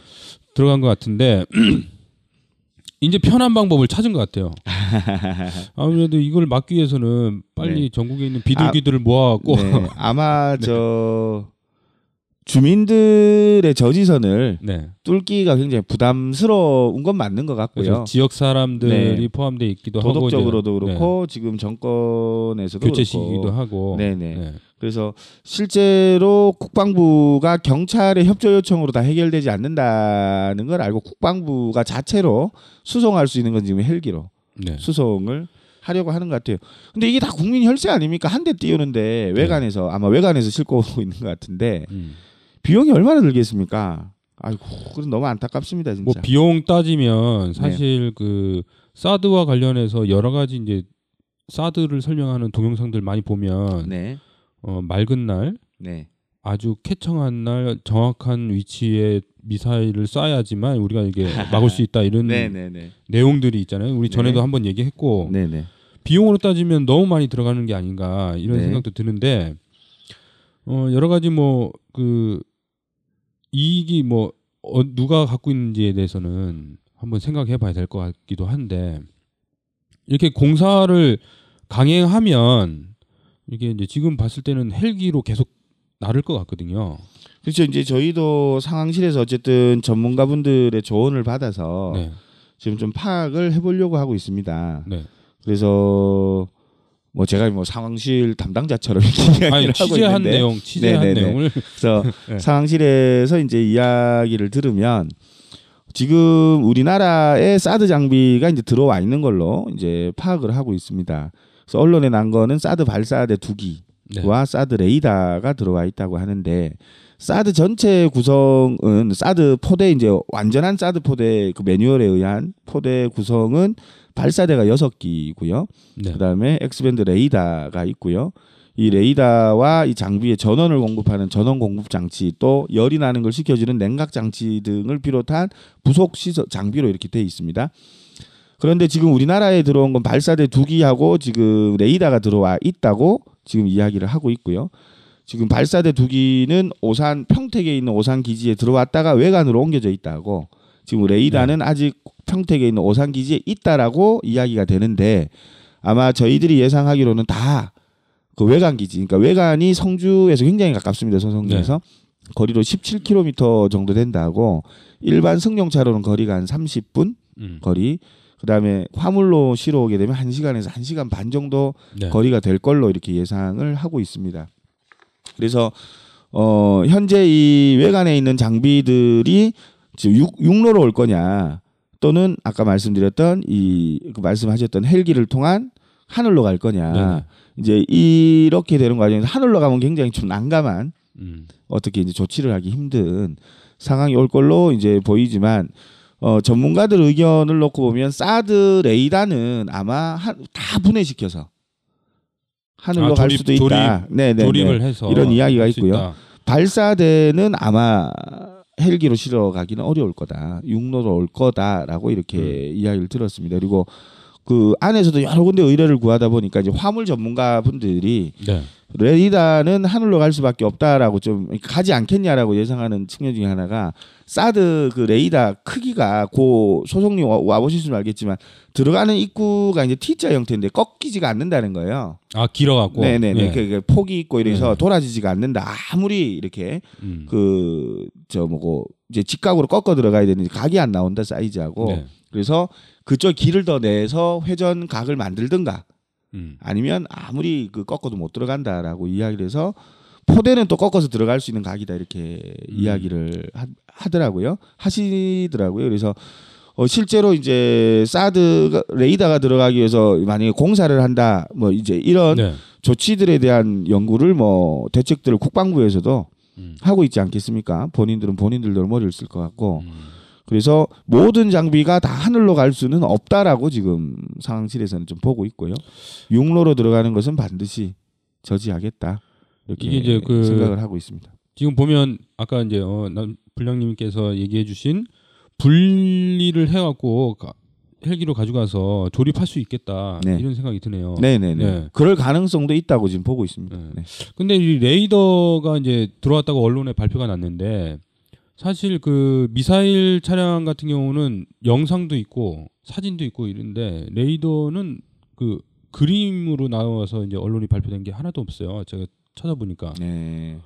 Speaker 1: 들어간 것 같은데 이제 편한 방법을 찾은 것 같아요. 아무래도 이걸 막기 위해서는 빨리
Speaker 2: 네.
Speaker 1: 전국에 있는 비둘기들을 모아갖고
Speaker 2: 네. 아마 저 주민들의 저지선을
Speaker 1: 네.
Speaker 2: 뚫기가 굉장히 부담스러운 건 맞는 것 같고요.
Speaker 1: 그래서 지역 사람들이
Speaker 2: 네.
Speaker 1: 포함돼 있기도
Speaker 2: 도덕적으로도
Speaker 1: 하고 이제,
Speaker 2: 그렇고 지금 정권에서도
Speaker 1: 네. 교체. 시기도 하고.
Speaker 2: 네네.
Speaker 1: 네.
Speaker 2: 그래서 실제로 국방부가 경찰의 협조 요청으로 다 해결되지 않는다는 걸 알고 국방부가 자체로 수송할 수 있는 건 지금 헬기로
Speaker 1: 네.
Speaker 2: 수송을 하려고 하는 것 같아요. 근데 이게 다 국민 혈세 아닙니까? 한 대 띄우는데 외관에서 아마 외관에서 싣고 오고 있는 것 같은데
Speaker 1: 음.
Speaker 2: 비용이 얼마나 들겠습니까? 아이고, 그건 너무 안타깝습니다, 진짜.
Speaker 1: 뭐 비용 따지면 사실 그 사드와 관련해서 여러 가지 이제 사드를 설명하는 동영상들 많이 보면
Speaker 2: 네,
Speaker 1: 어, 맑은 날
Speaker 2: 네,
Speaker 1: 아주 쾌청한 날 정확한 위치에 미사일을 쏴야지만 우리가 이게 막을 수 있다 이런
Speaker 2: 네, 네, 네,
Speaker 1: 내용들이 있잖아요. 우리 전에도
Speaker 2: 네.
Speaker 1: 한번 얘기했고
Speaker 2: 네, 네.
Speaker 1: 비용으로 따지면 너무 많이 들어가는 게 아닌가 이런
Speaker 2: 네.
Speaker 1: 생각도 드는데 어 여러 가지 뭐그 이익이 뭐 어, 누가 갖고 있는지에 대해서는 한번 생각해 봐야 될 것 같기도 한데 이렇게 공사를 강행하면 이게 이제 지금 봤을 때는 헬기로 계속 나를 것 같거든요.
Speaker 2: 그렇죠. 이제 저희도 상황실에서 어쨌든 전문가분들의 조언을 받아서
Speaker 1: 네.
Speaker 2: 지금 좀 파악을 해보려고 하고 있습니다.
Speaker 1: 네.
Speaker 2: 그래서 뭐 제가 뭐 상황실 담당자처럼
Speaker 1: 아니
Speaker 2: 이야기를 하고
Speaker 1: 취재한
Speaker 2: 있는데
Speaker 1: 내용, 취재한
Speaker 2: 네네네.
Speaker 1: 내용을
Speaker 2: 그래서
Speaker 1: 네.
Speaker 2: 상황실에서 이제 이야기를 들으면 지금 우리나라에 사드 장비가 이제 들어와 있는 걸로 이제 파악을 하고 있습니다. 그래서 언론에 난 거는 사드 발사대 두 기와
Speaker 1: 네.
Speaker 2: 사드 레이더가 들어와 있다고 하는데 사드 전체 구성은 사드 포대 이제 완전한 사드 포대 그 매뉴얼에 의한 포대 구성은 발사대가 여섯 기고요.
Speaker 1: 네.
Speaker 2: 그다음에 X-band 레이더가 있고요. 이 레이더와 이 장비에 전원을 공급하는 전원 공급 장치 또 열이 나는 걸 식혀주는 냉각 장치 등을 비롯한 부속 시설 장비로 이렇게 돼 있습니다. 그런데 지금 우리나라에 들어온 건 발사대 두 기하고 지금 레이더가 들어와 있다고 지금 이야기를 하고 있고요. 지금 발사대 두 기는 오산 평택에 있는 오산 기지에 들어왔다가 외관으로 옮겨져 있다고 지금 레이더는 아직 평택에 있는 오산 기지에 있다라고 이야기가 되는데 아마 저희들이 예상하기로는 다 그 외관 기지, 그러니까 외관이 성주에서 굉장히 가깝습니다. 소성리에서 거리로 17km 정도 된다고 일반 승용차로는 거리가 한 30분
Speaker 1: 음.
Speaker 2: 거리. 그다음에 화물로 실어 오게 되면 1시간에서 1시간 반 정도
Speaker 1: 네.
Speaker 2: 거리가 될 걸로 이렇게 예상을 하고 있습니다. 그래서 어 현재 이 외관에 있는 장비들이 지금 육, 육로로 올 거냐 또는 아까 말씀드렸던 이 그 말씀하셨던 헬기를 통한 하늘로 갈 거냐
Speaker 1: 네네.
Speaker 2: 이제 이렇게 되는 과정에서 하늘로 가면 굉장히 좀 난감한
Speaker 1: 음.
Speaker 2: 어떻게 이제 조치를 하기 힘든 상황이 올 걸로 이제 보이지만 어 전문가들 의견을 놓고 보면 사드 레이더는 아마 한, 다 분해시켜서 하늘로
Speaker 1: 아,
Speaker 2: 갈 수도 있다. 네, 네,
Speaker 1: 조립을
Speaker 2: 네.
Speaker 1: 해서
Speaker 2: 이런 이야기가 있고요.
Speaker 1: 있다.
Speaker 2: 발사대는 아마 헬기로 실어 가기는 어려울 거다. 육로로 올 거다라고 이렇게
Speaker 1: 음.
Speaker 2: 이야기를 들었습니다. 그리고 그 안에서도 여러 군데 의뢰를 구하다 보니까 이제 화물 전문가 분들이
Speaker 1: 네.
Speaker 2: 레이더는 하늘로 갈 수밖에 없다라고 좀 가지 않겠냐라고 예상하는 측면 중에 하나가 사드 그 레이더 크기가 고 소속님 와- 와보셨으면 알겠지만 들어가는 입구가 이제 T자 형태인데 꺾이지가 않는다는 거예요.
Speaker 1: 아 길어갖고.
Speaker 2: 네네네.
Speaker 1: 네.
Speaker 2: 그, 그 폭이 있고 이래서
Speaker 1: 네.
Speaker 2: 돌아지지가 않는다. 아무리 이렇게
Speaker 1: 음.
Speaker 2: 그저 뭐고 이제 직각으로 꺾어 들어가야 되는데 각이 안 나온다 사이즈하고
Speaker 1: 네.
Speaker 2: 그래서 그쪽 길을 더 내서 회전 각을 만들든가
Speaker 1: 음.
Speaker 2: 아니면 아무리 그 꺾어도 못 들어간다라고 이야기를 해서 포대는 또 꺾어서 들어갈 수 있는 각이다 이렇게
Speaker 1: 음.
Speaker 2: 이야기를 하, 더라고요 하시더라고요. 그래서 어, 실제로 이제 사드 레이더가 들어가기 위해서 만약에 공사를 한다 뭐 이제 이런
Speaker 1: 네.
Speaker 2: 조치들에 대한 연구를 뭐 대책들을 국방부에서도
Speaker 1: 음.
Speaker 2: 하고 있지 않겠습니까? 본인들은 본인들도 머리를 쓸 것 같고
Speaker 1: 음.
Speaker 2: 그래서 모든 장비가 다 하늘로 갈 수는 없다라고 지금 상황실에서는 좀 보고 있고요. 육로로 들어가는 것은 반드시 저지하겠다 이렇게
Speaker 1: 이게 이제 그-
Speaker 2: 생각을 하고 있습니다.
Speaker 1: 지금 보면 아까 이제 어, 남 불량님께서 얘기해주신 분리를 해갖고 가- 헬기로 가져가서 조립할 수 있겠다
Speaker 2: 네.
Speaker 1: 이런 생각이 드네요.
Speaker 2: 네네네.
Speaker 1: 네.
Speaker 2: 그럴 가능성도 있다고 지금 보고 있습니다.
Speaker 1: 네.
Speaker 2: 네.
Speaker 1: 근데 이 레이더가 이제 들어왔다고 언론에 발표가 났는데 사실 그 미사일 차량 같은 경우는 영상도 있고 사진도 있고 이런데 레이더는 그 그림으로 나와서 이제 언론이 발표된 게 하나도 없어요. 제가 찾아보니까
Speaker 2: 네.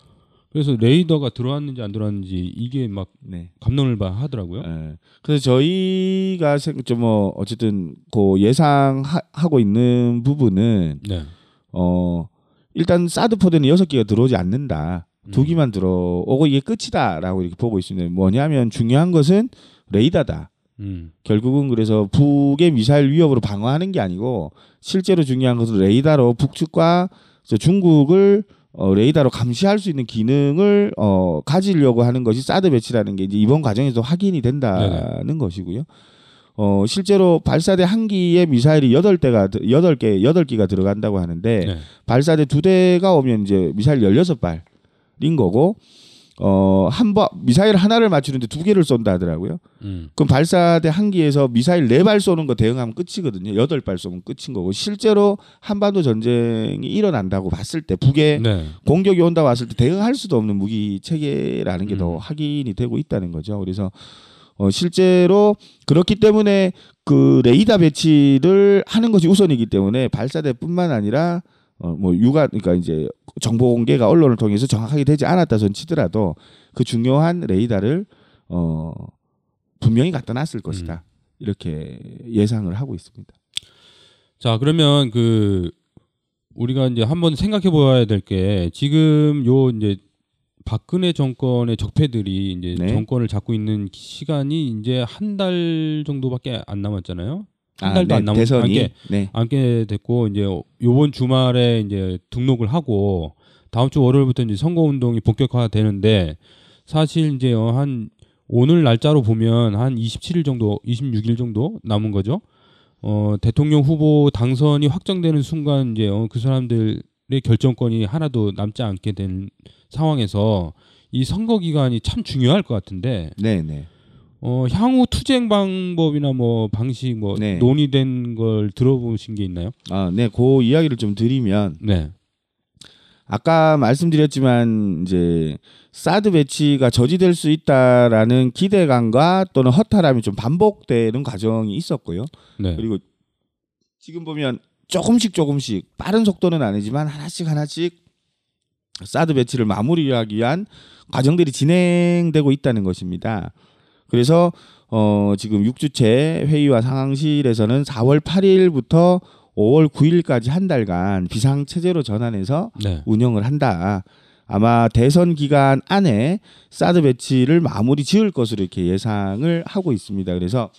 Speaker 1: 그래서 레이더가 들어왔는지 안 들어왔는지 이게 막
Speaker 2: 네.
Speaker 1: 감론을 봐 하더라고요.
Speaker 2: 예. 그래서 저희가 좀뭐 어쨌든 그 예상하고 있는 부분은
Speaker 1: 네.
Speaker 2: 어 일단 사드 포대는 여섯 개가 들어오지 않는다. 두
Speaker 1: 음.
Speaker 2: 개만 들어오고 이게 끝이다라고 이렇게 보고 있습니다. 뭐냐면 중요한 것은 레이더다.
Speaker 1: 음.
Speaker 2: 결국은 그래서 북의 미사일 위협으로 방어하는 게 아니고 실제로 중요한 것은 레이더로 북측과 중국을 어, 레이더로 감시할 수 있는 기능을 어, 가지려고 하는 것이 사드 배치라는 게 이제 이번 과정에서 확인이 된다는 것이고요. 어, 실제로 발사대 한 기에 미사일이 여덟 대가 여덟 개 여덟 기가 들어간다고 하는데
Speaker 1: 네.
Speaker 2: 발사대 두 대가 오면 이제 미사일 열여섯 발 인 거고 어, 한 번 미사일 하나를 맞추는데 두 개를 쏜다 하더라고요.
Speaker 1: 음.
Speaker 2: 그럼 발사대 한 기에서 미사일 네 발 쏘는 거 대응하면 끝이거든요. 여덟 발 쏘면 끝인 거고 실제로 한반도 전쟁이 일어난다고 봤을 때 북에
Speaker 1: 네.
Speaker 2: 공격이 온다 왔을 때 대응할 수도 없는 무기 체계라는 게 더
Speaker 1: 음.
Speaker 2: 확인이 되고 있다는 거죠. 그래서 어, 실제로 그렇기 때문에 그 레이더 배치를 하는 것이 우선이기 때문에 발사대뿐만 아니라 어, 뭐 육아 그러니까 이제 정보 공개가 언론을 통해서 정확하게 되지 않았다 손 치더라도 그 중요한 레이더를 어 분명히 갖다 놨을 것이다. 이렇게 예상을 하고 있습니다.
Speaker 1: 자 그러면 그 우리가 이제 한번 생각해 보아야 될 게 지금 요 이제 박근혜 정권의 적폐들이 이제
Speaker 2: 네.
Speaker 1: 정권을 잡고 있는 시간이 이제 한 달 정도밖에 안 남았잖아요. 한
Speaker 2: 아,
Speaker 1: 달도
Speaker 2: 네,
Speaker 1: 안 남은
Speaker 2: 대선이
Speaker 1: 게
Speaker 2: 네.
Speaker 1: 앉게 됐고 이제 요번 주말에 이제 등록을 하고 다음 주 월요일부터 이제 선거 운동이 본격화되는데 사실 이제 어, 한 오늘 날짜로 보면 한 27일 정도, 26일 정도 남은 거죠. 어, 대통령 후보 당선이 확정되는 순간 이제 어, 그 사람들의 결정권이 하나도 남지 않게 된 상황에서 이 선거 기간이 참 중요할 것 같은데
Speaker 2: 네, 네.
Speaker 1: 어, 향후 투쟁 방법이나 뭐 방식 뭐
Speaker 2: 네.
Speaker 1: 논의된 걸 들어보신 게 있나요?
Speaker 2: 아, 네. 그 이야기를 좀 드리면
Speaker 1: 네.
Speaker 2: 아까 말씀드렸지만 이제 사드 배치가 저지될 수 있다라는 기대감과 또는 허탈함이 좀 반복되는 과정이 있었고요.
Speaker 1: 네.
Speaker 2: 그리고 지금 보면 조금씩 조금씩 빠른 속도는 아니지만 하나씩 하나씩 사드 배치를 마무리하기 위한 과정들이 진행되고 있다는 것입니다. 그래서 어 지금 6주째 회의와 상황실에서는 4월 8일부터 5월 9일까지 한 달간 비상 체제로 전환해서
Speaker 1: 네.
Speaker 2: 운영을 한다. 아마 대선 기간 안에 사드 배치를 마무리 지을 것으로 이렇게 예상을 하고 있습니다. 그래서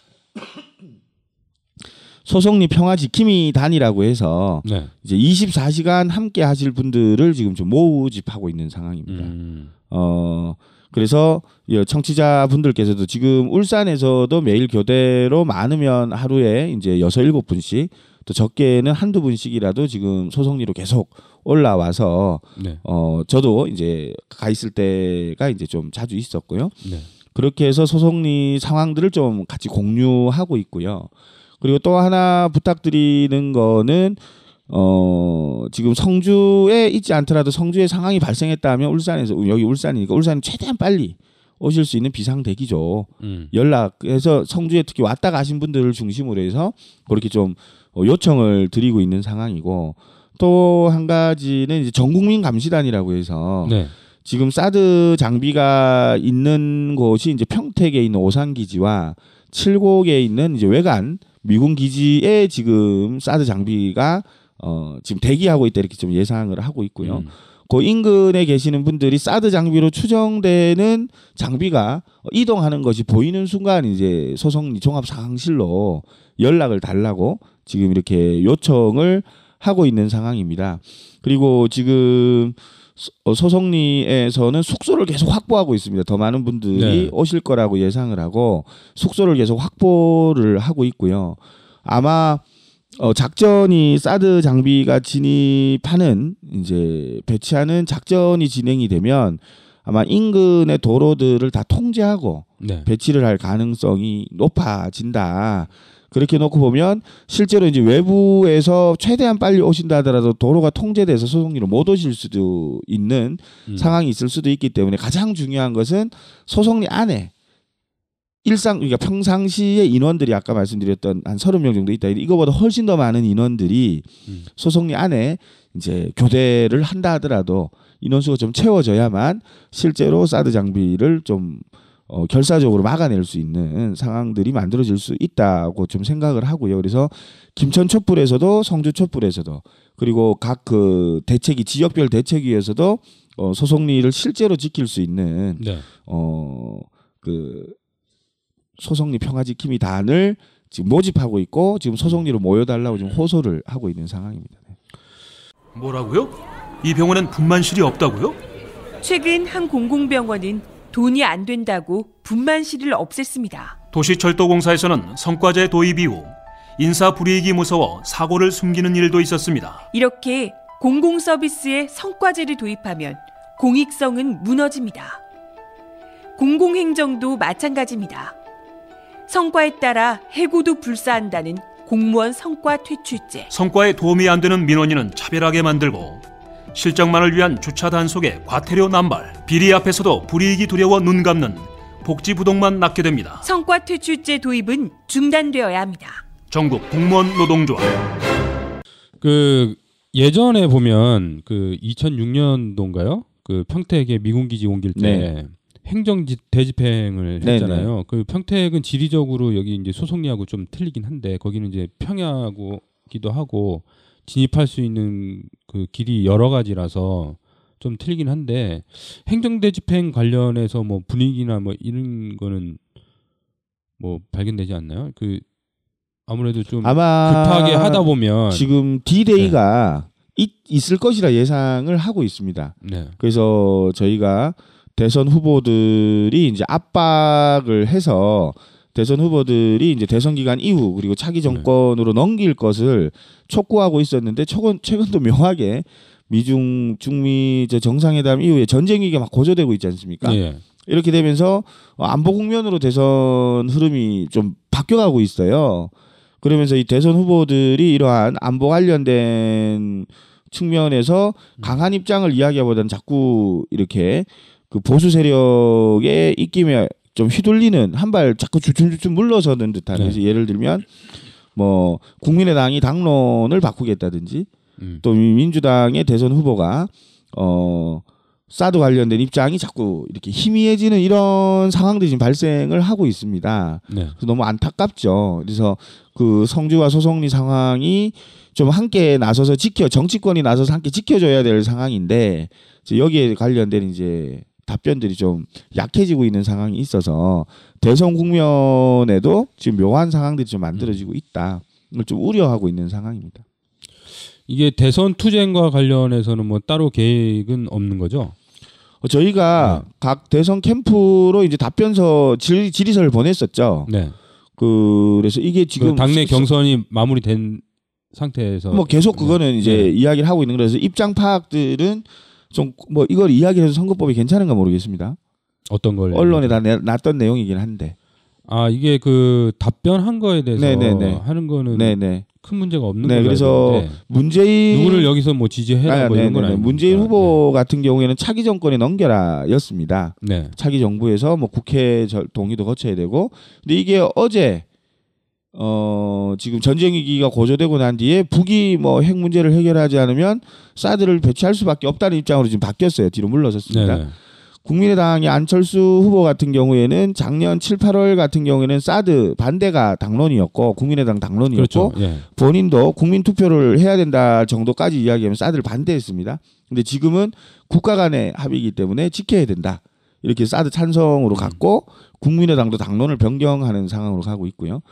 Speaker 2: 소송리 평화 지킴이 단이라고 해서
Speaker 1: 네.
Speaker 2: 이제 24시간 함께 하실 분들을 지금 좀 모집하고 있는 상황입니다.
Speaker 1: 음.
Speaker 2: 어 그래서 이 청취자 분들께서도 지금 울산에서도 매일 교대로 많으면 하루에 이제 여섯 일곱 분씩 또 적게는 한두 분씩이라도 지금 소송리로 계속 올라와서
Speaker 1: 네.
Speaker 2: 어 저도 이제 가 있을 때가 이제 좀 자주 있었고요.
Speaker 1: 네.
Speaker 2: 그렇게 해서 소송리 상황들을 좀 같이 공유하고 있고요. 그리고 또 하나 부탁드리는 거는 어 지금 성주에 있지 않더라도 성주에 상황이 발생했다면 울산에서 여기 울산이니까 울산 최대한 빨리 오실 수 있는 비상 대기죠.
Speaker 1: 음.
Speaker 2: 연락해서 성주에 특히 왔다 가신 분들을 중심으로 해서 그렇게 좀 어, 요청을 드리고 있는 상황이고 또 한 가지는 이제 전국민 감시단이라고 해서
Speaker 1: 네.
Speaker 2: 지금 사드 장비가 있는 곳이 이제 평택에 있는 오산 기지와 칠곡에 있는 이제 외관 미군 기지에 지금 사드 장비가 어 지금 대기하고 있다 이렇게 좀 예상을 하고 있고요.
Speaker 1: 음.
Speaker 2: 그 인근에 계시는 분들이 사드 장비로 추정되는 장비가 이동하는 것이 보이는 순간 이제 소송리 종합 상황실로 연락을 달라고 지금 이렇게 요청을 하고 있는 상황입니다. 그리고 지금 소- 어, 소송리에서는 숙소를 계속 확보하고 있습니다. 더 많은 분들이
Speaker 1: 네.
Speaker 2: 오실 거라고 예상을 하고 숙소를 계속 확보를 하고 있고요. 아마 어, 작전이 사드 장비가 진입하는 이제 배치하는 작전이 진행이 되면 아마 인근의 도로들을 다 통제하고
Speaker 1: 네.
Speaker 2: 배치를 할 가능성이 높아진다. 그렇게 놓고 보면 실제로 이제 외부에서 최대한 빨리 오신다 하더라도 도로가 통제돼서 소송리로 못 오실 수도 있는
Speaker 1: 음.
Speaker 2: 상황이 있을 수도 있기 때문에 가장 중요한 것은 소송리 안에 일상 그러니까 평상시에 인원들이 아까 말씀드렸던 한 서른 명 정도 있다. 이거보다 훨씬 더 많은 인원들이
Speaker 1: 음.
Speaker 2: 소송리 안에 이제 교대를 한다 하더라도 인원수가 좀 채워져야만 실제로 사드 장비를 좀 어, 결사적으로 막아낼 수 있는 상황들이 만들어질 수 있다고 좀 생각을 하고요. 그래서 김천 촛불에서도 성주 촛불에서도 그리고 각 그 대책위 지역별 대책위에서도 어, 소송리를 실제로 지킬 수 있는
Speaker 1: 네.
Speaker 2: 어그 소송리 평화지킴이 단을 지금 모집하고 있고 지금 소송리로 모여달라고 지금 호소를 하고 있는 상황입니다. 네.
Speaker 6: 뭐라고요? 이 병원엔 분만실이 없다고요?
Speaker 7: 최근 한 공공병원은 돈이 안 된다고 분만실을 없앴습니다.
Speaker 6: 도시철도공사에서는 성과제 도입 이후 인사 불이익이 무서워 사고를 숨기는 일도 있었습니다.
Speaker 7: 이렇게 공공 서비스에 성과제를 도입하면 공익성은 무너집니다. 공공행정도 마찬가지입니다. 성과에 따라 해고도 불사한다는 공무원 성과 퇴출제.
Speaker 6: 성과에 도움이 안 되는 민원인은 차별하게 만들고 실적만을 위한 주차 단속에 과태료 남발, 비리 앞에서도 불이익이 두려워 눈 감는 복지 부동만 낳게 됩니다.
Speaker 7: 성과 퇴출제 도입은 중단되어야 합니다.
Speaker 6: 전국 공무원 노동조합
Speaker 1: 그 예전에 보면 그 2006년도인가요? 그 평택에 미군 기지 옮길 때
Speaker 2: 네.
Speaker 1: 행정 지- 대집행을
Speaker 2: 네,
Speaker 1: 했잖아요. 그 평택은 지리적으로 여기 이제 소송리하고 좀 틀리긴 한데 거기는 이제 평야고기도 하고 진입할 수 있는 그 길이 여러 가지라서 좀 틀리긴 한데 행정 대집행 관련해서 뭐 분위기나 뭐 이런 거는 뭐 발견되지 않나요? 그 아무래도 좀
Speaker 2: 아마
Speaker 1: 급하게 하다 보면
Speaker 2: 지금 D-Day가 있, 있을 것이라 예상을 하고 있습니다.
Speaker 1: 네.
Speaker 2: 그래서 저희가 대선 후보들이 이제 압박을 해서 대선 후보들이 이제 대선 기간 이후 그리고 차기 정권으로 넘길 것을 촉구하고 있었는데 최근 최근도 묘하게 미중 중미 저 정상회담 이후에 전쟁 위기가 막 고조되고 있지 않습니까?
Speaker 1: 예.
Speaker 2: 이렇게 되면서 어, 안보 국면으로 대선 흐름이 좀 바뀌어가고 있어요. 그러면서 이 대선 후보들이 이러한 안보 관련된 측면에서 강한 입장을 이야기하보다는 자꾸 이렇게 그 보수 세력의 입김에 좀 휘둘리는 한 발 자꾸 주춤주춤 물러서는 듯한
Speaker 1: 네.
Speaker 2: 그래서 예를 들면 뭐 국민의당이 당론을 바꾸겠다든지
Speaker 1: 음.
Speaker 2: 또 민주당의 대선 후보가 어 사드 관련된 입장이 자꾸 이렇게 희미해지는 이런 상황들이 지금 발생을 하고 있습니다.
Speaker 1: 네.
Speaker 2: 그래서 너무 안타깝죠. 그래서 그 성주와 소송리 상황이 좀 함께 나서서 지켜 정치권이 나서서 함께 지켜줘야 될 상황인데 여기에 관련된 이제 답변들이 좀 약해지고 있는 상황이 있어서 대선 국면에도 지금 묘한 상황들이 좀 만들어지고 있다. 이걸 좀 우려하고 있는 상황입니다.
Speaker 1: 이게 대선 투쟁과 관련해서는 뭐 따로 계획은 없는 거죠?
Speaker 2: 어, 저희가 각 대선 캠프로 이제 답변서 질, 질의서를 보냈었죠.
Speaker 1: 네.
Speaker 2: 그 그래서 이게 지금
Speaker 1: 그 당내
Speaker 2: 스-
Speaker 1: 경선이 마무리된 상태에서
Speaker 2: 뭐 계속 그거는
Speaker 1: 네.
Speaker 2: 이제
Speaker 1: 네.
Speaker 2: 이야기를 하고 있는 거라서 입장 파악들은 좀 뭐 이걸 이야기해서 선거법이 괜찮은가 모르겠습니다.
Speaker 1: 어떤 걸
Speaker 2: 언론에 다 내, 놨던 내용이긴 한데.
Speaker 1: 아 이게 그 답변한 거에 대해서
Speaker 2: 네네네.
Speaker 1: 하는 거는
Speaker 2: 네네.
Speaker 1: 큰 문제가 없는
Speaker 2: 네, 그래서 문재인
Speaker 1: 누구를 여기서 뭐 지지해라
Speaker 2: 아,
Speaker 1: 뭐 이런 건
Speaker 2: 네네네.
Speaker 1: 아니고
Speaker 2: 문재인 후보 같은 경우에는 차기 정권에 넘겨라였습니다.
Speaker 1: 네.
Speaker 2: 차기 정부에서 뭐 국회 절- 동의도 거쳐야 되고 근데 이게 어제 어 지금 전쟁 위기가 고조되고 난 뒤에 북이 뭐 핵 문제를 해결하지 않으면 사드를 배치할 수밖에 없다는 입장으로 지금 바뀌었어요. 뒤로 물러섰습니다.
Speaker 1: 네.
Speaker 2: 국민의당의 안철수 후보 같은 경우에는 작년 7, 8월 같은 경우에는 사드 반대가 당론이었고 국민의당 당론이었고
Speaker 1: 그렇죠. 예.
Speaker 2: 본인도 국민 투표를 해야 된다 정도까지 이야기하면 사드를 반대했습니다. 근데 지금은 국가 간의 합의이기 때문에 지켜야 된다. 이렇게 사드 찬성으로 갔고 국민의당도 당론을 변경하는 상황으로 가고 있고요.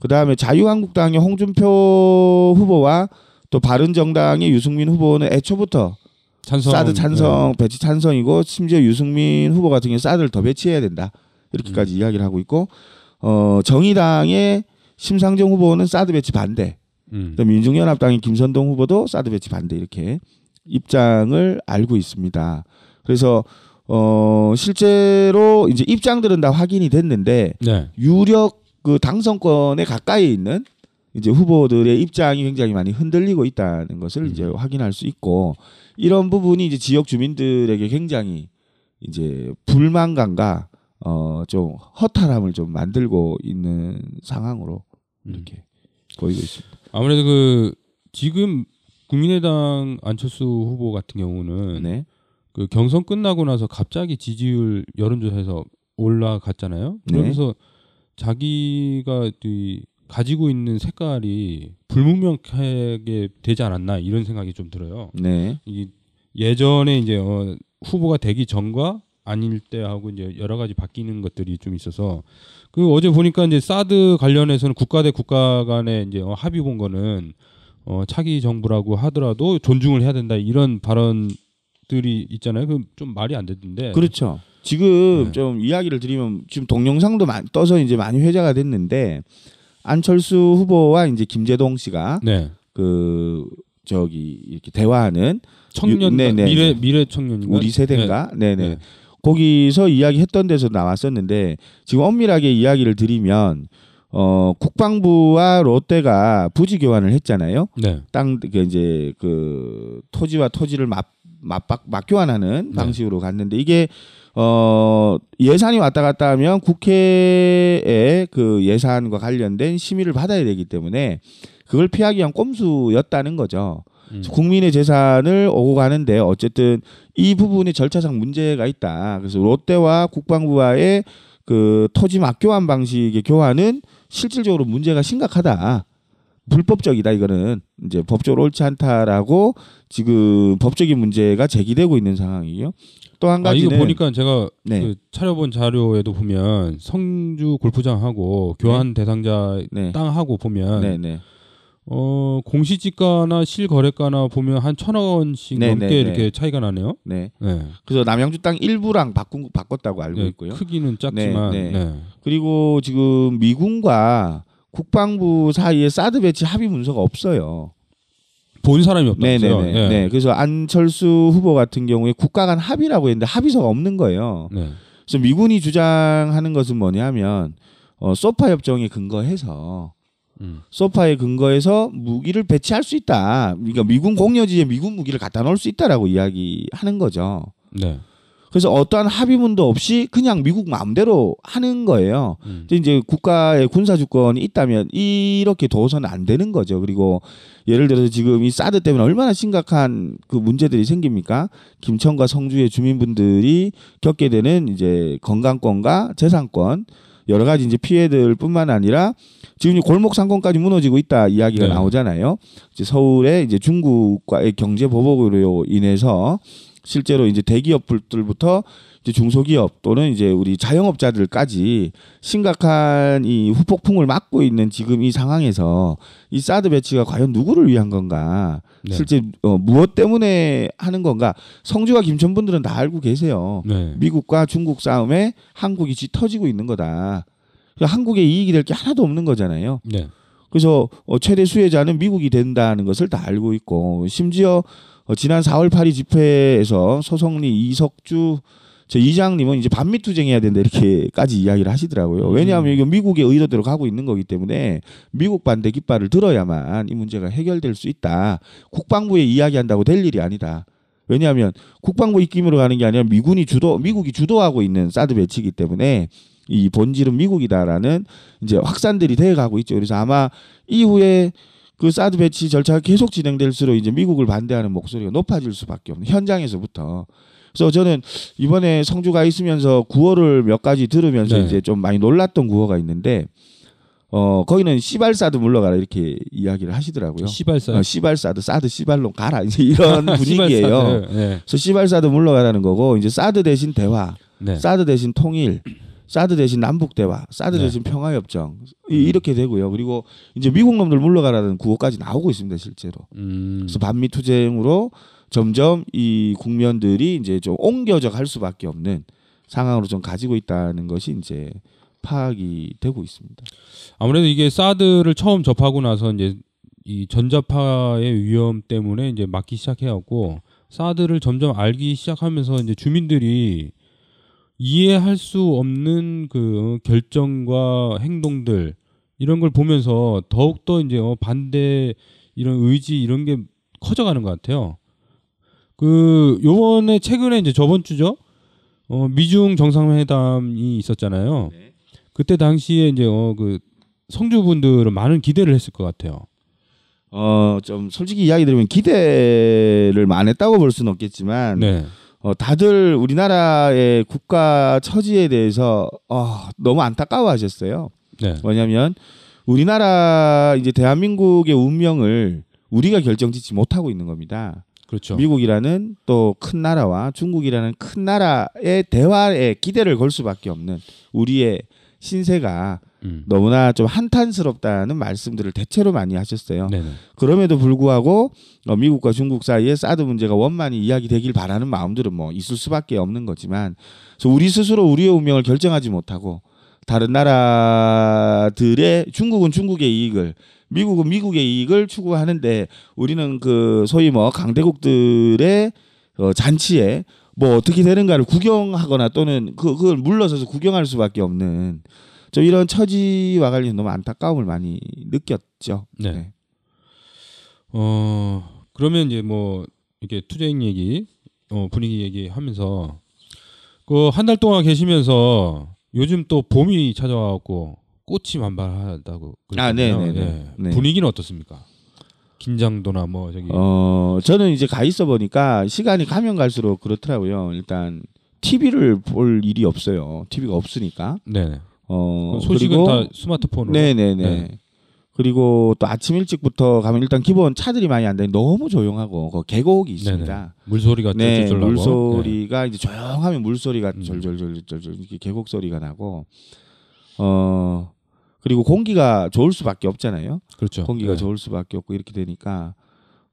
Speaker 2: 그다음에 자유한국당의 홍준표 후보와 또 바른정당의 유승민 후보는 애초부터
Speaker 1: 찬성
Speaker 2: 사드 찬성 배치 찬성이고 심지어 유승민 후보 같은 경우 사드를 더 배치해야 된다 이렇게까지 이야기를 하고 있고 어 정의당의 심상정 후보는 사드 배치 반대
Speaker 1: 음.
Speaker 2: 또 민중연합당의 김선동 후보도 사드 배치 반대 이렇게 입장을 알고 있습니다. 그래서 어 실제로 이제 입장들은 다 확인이 됐는데
Speaker 1: 네.
Speaker 2: 유력 그 당선권에 가까이 있는 이제 후보들의 입장이 굉장히 많이 흔들리고 있다는 것을
Speaker 1: 음.
Speaker 2: 이제 확인할 수 있고 이런 부분이 이제 지역 주민들에게 굉장히 이제 불만감과 어좀 허탈함을 좀 만들고 있는 상황으로
Speaker 1: 음.
Speaker 2: 이렇게 보이고 있습니다.
Speaker 1: 아무래도 그 지금 국민의당 안철수 후보 같은 경우는
Speaker 2: 네.
Speaker 1: 그 경선 끝나고 나서 갑자기 지지율 여론조사에서 올라갔잖아요.
Speaker 2: 네.
Speaker 1: 그러면서 자기가 이 가지고 있는 색깔이 불분명하게 되지 않았나 이런 생각이 좀 들어요.
Speaker 2: 네.
Speaker 1: 이 예전에 이제 어, 후보가 되기 전과 아닐 때하고 이제 여러 가지 바뀌는 것들이 좀 있어서 그 어제 보니까 이제 사드 관련해서는 국가 대 국가 간에 이제 어, 합의 본 거는 어, 차기 정부라고 하더라도 존중을 해야 된다 이런 발언들이 있잖아요. 그 좀 말이 안 되던데.
Speaker 2: 그렇죠. 지금
Speaker 1: 네.
Speaker 2: 좀 이야기를 드리면 지금 동영상도 많이 떠서 이제 많이 회자가 됐는데 안철수 후보와 이제 김재동 씨가
Speaker 1: 네.
Speaker 2: 그 저기 이렇게 대화하는
Speaker 1: 청년
Speaker 2: 네, 네,
Speaker 1: 미래
Speaker 2: 네.
Speaker 1: 미래 청년인가?
Speaker 2: 우리 세대인가? 네, 네.
Speaker 1: 네.
Speaker 2: 거기서 이야기했던 데서 나왔었는데 지금 엄밀하게 이야기를 드리면 어 국방부와 롯데가 부지 교환을 했잖아요.
Speaker 1: 네.
Speaker 2: 땅 그 이제 그 토지와 토지를 맞 맞박 맞교환하는
Speaker 1: 네.
Speaker 2: 방식으로 갔는데 이게 어 예산이 왔다 갔다 하면 국회의 그 예산과 관련된 심의를 받아야 되기 때문에 그걸 피하기 위한 꼼수였다는 거죠.
Speaker 1: 음.
Speaker 2: 국민의 재산을 오고 가는데 어쨌든 이 부분이 절차상 문제가 있다. 그래서 롯데와 국방부와의 그 토지 맞교환 방식의 교환은 실질적으로 문제가 심각하다. 불법적이다 이거는 이제 법적으로 옳지 않다라고 지금 법적인 문제가 제기되고 있는 상황이에요.
Speaker 1: 또한아
Speaker 2: 가지는
Speaker 1: 이거 보니까 제가
Speaker 2: 네.
Speaker 1: 그 차려본 자료에도 보면 성주 골프장하고 교환 대상자
Speaker 2: 네.
Speaker 1: 땅하고 보면
Speaker 2: 네, 네.
Speaker 1: 어 공시지가나 실거래가나 보면 한 천억 원씩
Speaker 2: 네,
Speaker 1: 넘게
Speaker 2: 네, 네.
Speaker 1: 이렇게 차이가 나네요.
Speaker 2: 네.
Speaker 1: 네.
Speaker 2: 그래서 남양주 땅 일부랑 바꾼 바꿨다고 알고
Speaker 1: 네,
Speaker 2: 있고요.
Speaker 1: 크기는 작지만
Speaker 2: 네,
Speaker 1: 네,
Speaker 2: 네. 그리고 지금 미군과 국방부 사이에 사드 배치 합의 문서가 없어요.
Speaker 1: 본 사람이 없다면서요.
Speaker 2: 네네 네. 네. 그래서 안철수 후보 같은 경우에 국가 간 합의라고 했는데 합의서가 없는 거예요.
Speaker 1: 네.
Speaker 2: 그래서 미군이 주장하는 것은 뭐냐면 어, 소파 협정에 근거해서
Speaker 1: 음.
Speaker 2: 소파에 근거해서 무기를 배치할 수 있다. 그러니까 미군 공여지에 미군 무기를 갖다 놓을 수 있다라고 이야기하는 거죠.
Speaker 1: 네.
Speaker 2: 그래서 어떠한 합의문도 없이 그냥 미국 마음대로 하는 거예요.
Speaker 1: 음.
Speaker 2: 이제 국가의 군사 주권이 있다면 이렇게 둬서는 안 되는 거죠. 그리고 예를 들어서 지금 이 사드 때문에 얼마나 심각한 그 문제들이 생깁니까? 김천과 성주의 주민분들이 겪게 되는 이제 건강권과 재산권 여러 가지 이제 피해들뿐만 아니라 지금 이 골목 상권까지 무너지고 있다 이야기가
Speaker 1: 네.
Speaker 2: 나오잖아요. 이제 서울에 이제 중국과의 경제 보복으로 인해서 실제로 이제 대기업들부터 이제 중소기업 또는 이제 우리 자영업자들까지 심각한 이 후폭풍을 맞고 있는 지금 이 상황에서 이 사드 배치가 과연 누구를 위한 건가?
Speaker 1: 네.
Speaker 2: 실제 어, 무엇 때문에 하는 건가? 성주와 김천 분들은 다 알고 계세요.
Speaker 1: 네.
Speaker 2: 미국과 중국 싸움에 한국이 짙어지고 있는 거다. 그러니까 한국의 이익이 될 게 하나도 없는 거잖아요.
Speaker 1: 네.
Speaker 2: 그래서 어, 최대 수혜자는 미국이 된다는 것을 다 알고 있고 심지어 어, 지난 4월 8일 집회에서 소성리 이석주 저 이장님은 이제 반미 투쟁해야 된다 이렇게까지 이야기를 하시더라고요. 왜냐하면 이거 미국의 의도대로 가고 있는 거기 때문에 미국 반대 깃발을 들어야만 이 문제가 해결될 수 있다. 국방부에 이야기한다고 될 일이 아니다. 왜냐하면 국방부 입김으로 가는 게 아니라 미군이 주도 미국이 주도하고 있는 사드 배치이기 때문에 이 본질은 미국이다라는 이제 확산들이 돼 가고 있죠. 그래서 아마 이후에 그 사드 배치 절차가 계속 진행될수록 이제 미국을 반대하는 목소리가 높아질 수밖에 없는 현장에서부터. 그래서 저는 이번에 성주가 있으면서 구호를 몇 가지 들으면서
Speaker 1: 네.
Speaker 2: 이제 좀 많이 놀랐던 구호가 있는데 어 거기는 시발 사드 물러가라 이렇게 이야기를 하시더라고요.
Speaker 1: 시발사.
Speaker 2: 어, 시발 사드 사드 시발로 가라 이제 이런 분위기예요.
Speaker 1: 네.
Speaker 2: 그래서 시발 사드 물러가라는 거고 이제 사드 대신 대화,
Speaker 1: 네.
Speaker 2: 사드 대신 통일, 사드 대신 남북 대화, 사드
Speaker 1: 네.
Speaker 2: 대신 평화 협정 이렇게 되고요. 그리고 이제 미국 놈들 물러가라는 구호까지 나오고 있습니다 실제로.
Speaker 1: 음.
Speaker 2: 그래서 반미 투쟁으로 점점 이 국면들이 이제 좀 옮겨져 갈 수밖에 없는 상황으로 좀 가지고 있다는 것이 이제 파악이 되고 있습니다.
Speaker 1: 아무래도 이게 사드를 처음 접하고 나서 이제 이 전자파의 위험 때문에 이제 막기 시작해왔고 사드를 점점 알기 시작하면서 이제 주민들이 이해할 수 없는 그 결정과 행동들 이런 걸 보면서 더욱 더 이제 어 반대 이런 의지 이런 게 커져가는 것 같아요. 그 요번에 최근에 이제 저번 주죠. 어 미중 정상회담이 있었잖아요. 그때 당시에 이제 어 그 성주 분들은 많은 기대를 했을 것 같아요.
Speaker 2: 어 좀 솔직히 이야기 드리면 기대를 안 했다고 볼 수는 없겠지만
Speaker 1: 네.
Speaker 2: 어, 다들 우리나라의 국가 처지에 대해서 어, 너무 안타까워하셨어요.
Speaker 1: 네.
Speaker 2: 뭐냐면 우리나라 이제 대한민국의 운명을 우리가 결정짓지 못하고 있는 겁니다.
Speaker 1: 그렇죠.
Speaker 2: 미국이라는 또 큰 나라와 중국이라는 큰 나라의 대화에 기대를 걸 수밖에 없는 우리의 신세가
Speaker 1: 음.
Speaker 2: 너무나 좀 한탄스럽다는 말씀들을 대체로 많이 하셨어요.
Speaker 1: 네네.
Speaker 2: 그럼에도 불구하고 어, 미국과 중국 사이에 사드 문제가 원만히 이야기되길 바라는 마음들은 뭐 있을 수밖에 없는 거지만 그래서 우리 스스로 우리의 운명을 결정하지 못하고 다른 나라들의 중국은 중국의 이익을 미국은 미국의 이익을 추구하는데 우리는 그 소위 뭐 강대국들의 어, 잔치에 뭐 어떻게 되는가를 구경하거나 또는 그 그걸 물러서서 구경할 수밖에 없는 좀 이런 처지와 관련 너무 안타까움을 많이 느꼈죠.
Speaker 1: 네. 어 그러면 이제 뭐 이렇게 투쟁 얘기, 어 분위기 얘기하면서 그 한 달 동안 계시면서 요즘 또 봄이 찾아와갖고 꽃이 만발하다고.
Speaker 2: 아, 네,
Speaker 1: 그러잖아요.
Speaker 2: 네, 네.
Speaker 1: 예.
Speaker 2: 네.
Speaker 1: 분위기는 어떻습니까? 긴장도나 뭐 저기.
Speaker 2: 어, 저는 이제 가 있어 보니까 시간이 가면 갈수록 그렇더라고요. 일단 TV를 볼 일이 없어요. TV가 없으니까.
Speaker 1: 네네.
Speaker 2: 어,
Speaker 1: 그 소식은 다 스마트폰으로.
Speaker 2: 네네네.
Speaker 1: 네.
Speaker 2: 그리고 또 아침 일찍부터 가면 일단 기본 차들이 많이 안 되니 너무 조용하고 그 계곡이 있습니다.
Speaker 1: 물소리가
Speaker 2: 네,
Speaker 1: 나고.
Speaker 2: 물소리가 이제 조용하면 물소리가
Speaker 1: 음.
Speaker 2: 절절절절절 이렇게 계곡 소리가 나고 어 그리고 공기가 좋을 수밖에 없잖아요.
Speaker 1: 네. 그렇죠.
Speaker 2: 공기가
Speaker 1: 네.
Speaker 2: 좋을 수밖에 없고 이렇게 되니까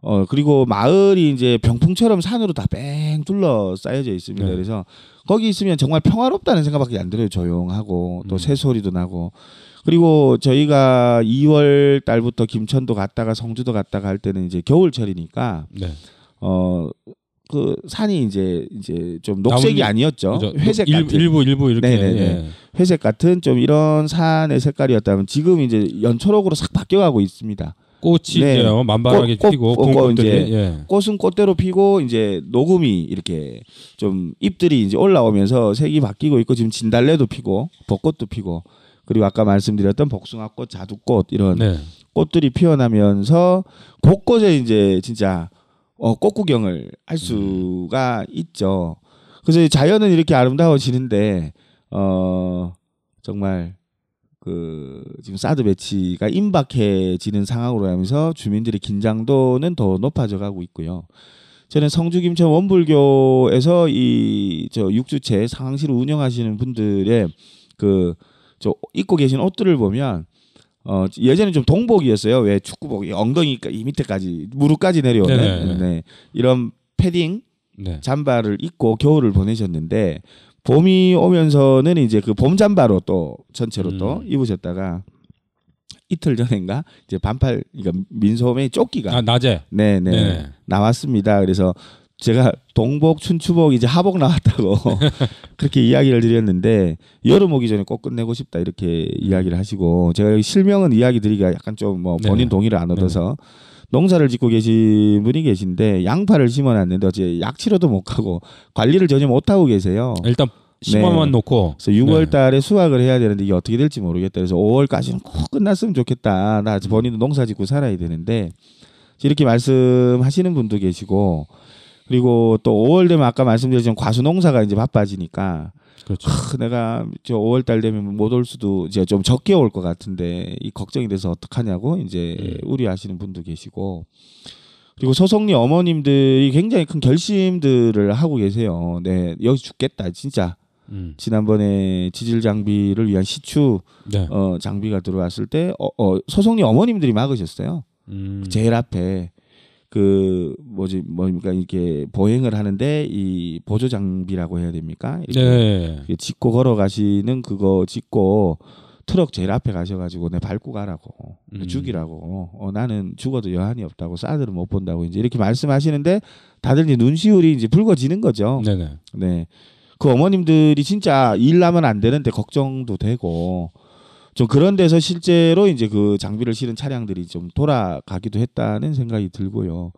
Speaker 2: 어 그리고 마을이 이제 병풍처럼 산으로 다 뺑 둘러 쌓여져 있습니다.
Speaker 1: 네.
Speaker 2: 그래서 거기 있으면 정말 평화롭다는 생각밖에 안 들어요. 조용하고 또
Speaker 1: 음.
Speaker 2: 새소리도 나고 그리고 저희가 2월 달부터 김천도 갔다가 성주도 갔다가 할 때는 이제 겨울철이니까
Speaker 1: 네.
Speaker 2: 어그 산이 이제 이제 좀 녹색이 아니었죠.
Speaker 1: 그죠.
Speaker 2: 회색
Speaker 1: 일,
Speaker 2: 같은
Speaker 1: 일부 일부 이렇게. 예.
Speaker 2: 회색 같은 좀 이런 산의 색깔이었다면 지금 이제 연초록으로 싹 바뀌어가고 있습니다.
Speaker 1: 꽃이
Speaker 2: 네.
Speaker 1: 이제 어, 만발하게
Speaker 2: 꽃, 꽃,
Speaker 1: 피고
Speaker 2: 꽃,
Speaker 1: 봄꽃들이.
Speaker 2: 이제
Speaker 1: 예.
Speaker 2: 꽃은 꽃대로 피고 이제 녹음이 이렇게 좀 잎들이 이제 올라오면서 색이 바뀌고 있고 지금 진달래도 피고 벚꽃도 피고 그리고 아까 말씀드렸던 복숭아꽃, 자두꽃 이런
Speaker 1: 네.
Speaker 2: 꽃들이 피어나면서 곳곳에 이제 진짜 어, 꽃 구경을 할 수가 있죠. 그래서 이 자연은 이렇게 아름다워지는데 어 정말 그 지금 사드 배치가 임박해지는 상황으로 하면서 주민들의 긴장도는 더 높아져 가고 있고요. 저는 성주 김천 원불교에서 이 저 육주체 상황실을 운영하시는 분들의 그 저 입고 계신 옷들을 보면 어 예전에 좀 동복이었어요. 왜 축구복 이 엉덩이 이 밑에까지 무릎까지 내려오는
Speaker 1: 네네.
Speaker 2: 네. 이런 패딩
Speaker 1: 네.
Speaker 2: 잠바를 입고 겨울을 보내셨는데 봄이 오면서는 이제 그 봄 잠바로 또 전체로 또
Speaker 1: 음.
Speaker 2: 입으셨다가 이틀 전인가 이제 반팔 그러니까 민소매 조끼가
Speaker 1: 아 낮에.
Speaker 2: 네네
Speaker 1: 네.
Speaker 2: 나왔습니다. 그래서 제가 동복, 춘추복 이제 하복 나왔다고 그렇게 이야기를 드렸는데 여름 오기 전에 꼭 끝내고 싶다 이렇게 이야기를 하시고 제가 여기 실명은 이야기 드리기가 약간 좀 뭐 본인. 동의를 안 얻어서 농사를 짓고 계신 분이 계신데 양파를 심어놨는데 어제 약치료도 못 가고 관리를 전혀 못 하고 계세요.
Speaker 1: 일단 심어만
Speaker 2: 네.
Speaker 1: 놓고.
Speaker 2: 그래서 6월
Speaker 1: 네.
Speaker 2: 달에 수확을 해야 되는데 이게 어떻게 될지 모르겠다. 그래서 5월까지는 꼭 끝났으면 좋겠다. 나
Speaker 1: 음.
Speaker 2: 아직 본인도 농사 짓고 살아야 되는데 이렇게 말씀하시는 분도 계시고 그리고 또 5월 되면 아까 말씀드렸지만 과수 농사가 이제 바빠지니까
Speaker 1: 그렇죠.
Speaker 2: 크, 내가 저 5월 달 되면 못 올 수도 이제 좀 적게 올 것 같은데 이 걱정이 돼서 어떡하냐고 이제
Speaker 1: 음.
Speaker 2: 우려하시는 분도 계시고 그리고 소속리 어머님들이 굉장히 큰 결심들을 하고 계세요. 네 여기 죽겠다 진짜
Speaker 1: 음.
Speaker 2: 지난번에 지질 장비를 위한 시추
Speaker 1: 네.
Speaker 2: 어, 장비가 들어왔을 때 어, 어, 소속리 어머님들이 막으셨어요.
Speaker 1: 음.
Speaker 2: 제일 앞에 그 뭐지 뭡니까 이렇게 보행을 하는데 이 보조 장비라고 해야 됩니까?
Speaker 1: 네.
Speaker 2: 짚고 걸어가시는 그거 짚고 트럭 제일 앞에 가셔가지고 내 밟고 가라고
Speaker 1: 음.
Speaker 2: 죽이라고 어, 나는 죽어도 여한이 없다고 사드를 못 본다고 이제 이렇게 말씀하시는데 다들 이제 눈시울이 이제 붉어지는 거죠.
Speaker 1: 네네.
Speaker 2: 네. 그 어머님들이 진짜 일 나면 안 되는데 걱정도 되고 좀 그런 데서 실제로 이제 그 장비를 실은 차량들이 좀 돌아가기도 했다는 생각이 들고요.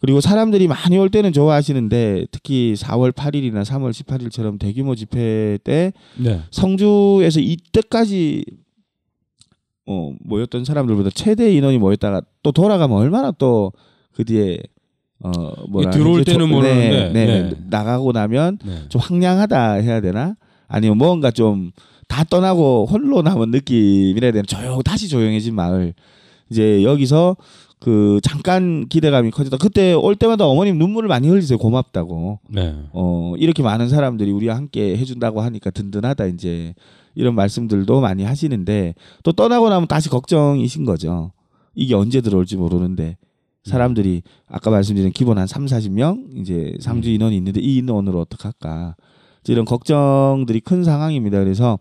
Speaker 2: 그리고 사람들이 많이 올 때는 좋아하시는데 특히 4월 8일이나 3월 18일처럼 대규모 집회 때
Speaker 1: 네.
Speaker 2: 성주에서 이때까지 어, 모였던 사람들보다 최대 인원이 모였다가 또 돌아가면 얼마나 또 그 뒤에 어 뭐라
Speaker 1: 들어올? 때는
Speaker 2: 조-
Speaker 1: 모르는데,
Speaker 2: 네, 네,
Speaker 1: 네.
Speaker 2: 나가고 나면
Speaker 1: 네.
Speaker 2: 좀 황량하다 해야 되나? 아니면 뭔가 좀 다 떠나고 홀로 남은 느낌이라 해야 되나? 조용 다시 조용해진 마을. 이제 여기서 그 잠깐 기대감이 커지다. 그때 올 때마다 어머님 눈물을 많이 흘리세요. 고맙다고.
Speaker 1: 네.
Speaker 2: 어 이렇게 많은 사람들이 우리와 함께 해준다고 하니까 든든하다 이제 이런 말씀들도 많이 하시는데 또 떠나고 나면 다시 걱정이신 거죠. 이게 언제 들어올지 모르는데 사람들이 아까 말씀드린 기본 한 3, 40명 이제 상주 인원이 있는데 이 인원으로 어떡할까 이런 걱정들이 큰 상황입니다. 그래서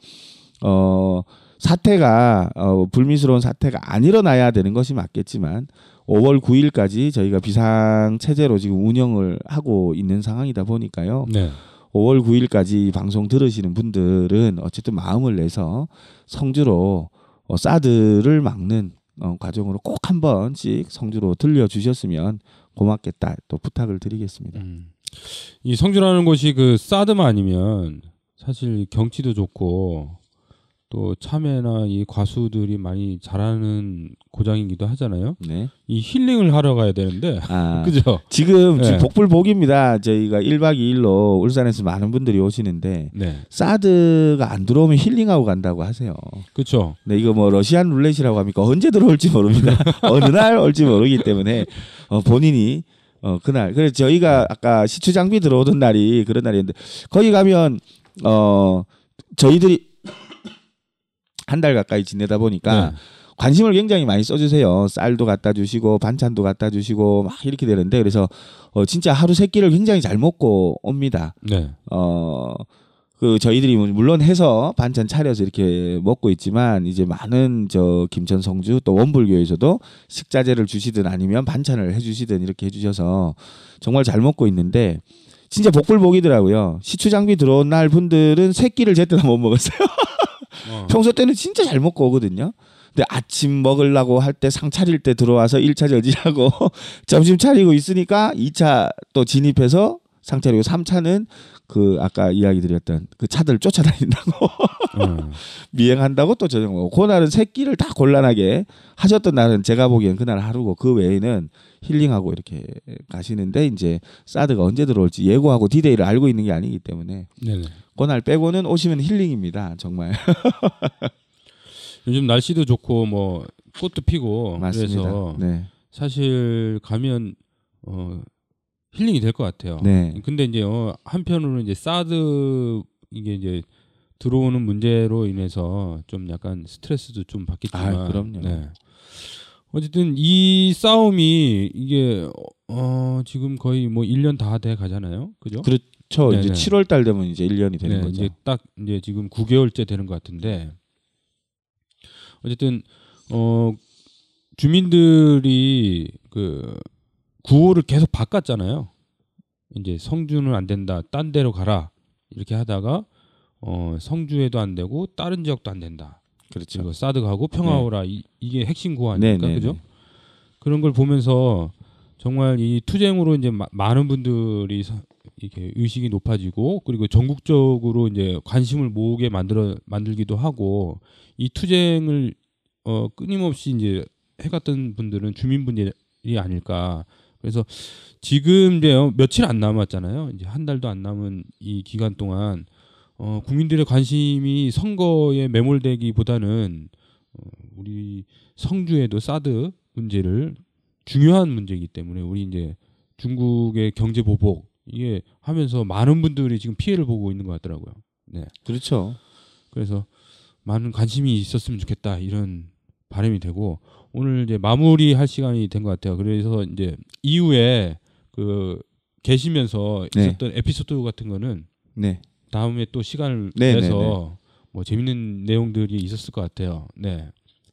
Speaker 2: 어 사태가 어 불미스러운 사태가 안 일어나야 되는 것이 맞겠지만 5월 9일까지 저희가 비상 체제로 지금 운영을 하고 있는 상황이다 보니까요.
Speaker 1: 네.
Speaker 2: 5월 9일까지 방송 들으시는 분들은 어쨌든 마음을 내서 성주로 어, 사드를 막는 어, 과정으로 꼭 한 번씩 성주로 들려 주셨으면 고맙겠다 또 부탁을 드리겠습니다.
Speaker 1: 음. 이 성주라는 곳이 그 사드만 아니면 사실 경치도 좋고 또 참외나 이 과수들이 많이 자라는 고장이기도 하잖아요.
Speaker 2: 네.
Speaker 1: 이 힐링을 하러 가야 되는데
Speaker 2: 아,
Speaker 1: 그죠?
Speaker 2: 지금
Speaker 1: 네.
Speaker 2: 지금 복불복입니다. 저희가 1박 2일로 울산에서 많은 분들이 오시는데
Speaker 1: 네,
Speaker 2: 사드가 안 들어오면 힐링하고 간다고 하세요.
Speaker 1: 그렇죠.
Speaker 2: 네, 이거 뭐 러시안 룰렛이라고 합니까? 언제 들어올지 모릅니다. 어느 날 올지 모르기 때문에 어, 본인이 어, 그날. 그래서 저희가 아까 시추 장비 들어오던 날이 그런 날이었는데 거기 가면 어 저희들이 한 달 가까이 지내다 보니까
Speaker 1: 네.
Speaker 2: 관심을 굉장히 많이 써주세요. 쌀도 갖다 주시고 반찬도 갖다 주시고 막 이렇게 되는데 그래서 어, 진짜 하루 세 끼를 굉장히 잘 먹고 옵니다.
Speaker 1: 네.
Speaker 2: 어, 그 저희들이 물론 해서 반찬 차려서 이렇게 먹고 있지만 이제 많은 저 김천 성주 또 원불교에서도 식자재를 주시든 아니면 반찬을 해주시든 이렇게 해주셔서 정말 잘 먹고 있는데 진짜 복불복이더라고요. 시추 장비 들어온 날 분들은 세 끼를 제때 다못 먹었어요.
Speaker 1: 어.
Speaker 2: 평소 때는 진짜 잘 먹고 오거든요. 근데 아침 먹으려고 할 때 상 차릴 때 들어와서 1차 저지하고 점심 차리고 있으니까 2차 또 진입해서 상 차리고 3차는 그 아까 이야기 드렸던 그 차들 쫓아다닌다고
Speaker 1: 어.
Speaker 2: 미행한다고 또 저녁 그날은 세 끼를 다 곤란하게 하셨던 날은 제가 보기엔 그날 하루고 그 외에는 힐링하고 이렇게 가시는데 이제 사드가 언제 들어올지 예고하고 디데이를 알고 있는 게 아니기 때문에
Speaker 1: 네네.
Speaker 2: 그날 빼고는 오시면 힐링입니다 정말
Speaker 1: 요즘 날씨도 좋고 뭐 꽃도 피고
Speaker 2: 맞습니다.
Speaker 1: 그래서
Speaker 2: 네.
Speaker 1: 사실 가면 어 힐링이 될 것 같아요.
Speaker 2: 네.
Speaker 1: 근데 이제 어, 한편으로는 이제 사드 이게 이제 들어오는 문제로 인해서 좀 약간 스트레스도 좀 받겠지만
Speaker 2: 아, 그럼요.
Speaker 1: 네. 어쨌든 이 싸움이 이게 어 지금 거의 뭐 1년 다 돼 가잖아요. 그죠?
Speaker 2: 그렇죠. 이제
Speaker 1: 네네.
Speaker 2: 7월 달 되면 이제 1년이 되는
Speaker 1: 네,
Speaker 2: 거죠.
Speaker 1: 이제 딱 이제 지금 9개월째 되는 것 같은데 어쨌든 어 주민들이 그 구호를 계속 바꿨잖아요. 이제 성주는 안 된다, 딴 데로 가라 이렇게 하다가 어 성주에도 안 되고 다른 지역도 안 된다.
Speaker 2: 그렇죠.
Speaker 1: 그리고 사드 가고 평화오라 이, 이게 핵심 구호
Speaker 2: 네,
Speaker 1: 아닙니까,
Speaker 2: 네,
Speaker 1: 그죠?
Speaker 2: 네.
Speaker 1: 그런 걸 보면서 정말 이 투쟁으로 이제 마- 많은 분들이 서- 이렇게 의식이 높아지고 그리고 전국적으로 이제 관심을 모으게 만들어 만들기도 하고 이 투쟁을 어 끊임없이 이제 해갔던 분들은 주민분들이 아닐까. 그래서 지금 이제 며칠 안 남았잖아요. 이제 한 달도 안 남은 이 기간 동안 어 국민들의 관심이 선거에 매몰되기보다는 어, 우리 성주에도 사드 문제를 중요한 문제이기 때문에 우리 이제 중국의 경제 보복 이게 하면서 많은 분들이 지금 피해를 보고 있는 것 같더라고요. 네.
Speaker 2: 그렇죠.
Speaker 1: 그래서 많은 관심이 있었으면 좋겠다 이런 바람이 되고 오늘 이제 마무리할 시간이 된 것 같아요. 그래서 이제 이후에 그 계시면서
Speaker 2: 네.
Speaker 1: 있었던 에피소드 같은 거는
Speaker 2: 네.
Speaker 1: 다음에 또 시간을
Speaker 2: 네,
Speaker 1: 내서 뭐 재밌는 내용들이 있었을 것 같아요. 네.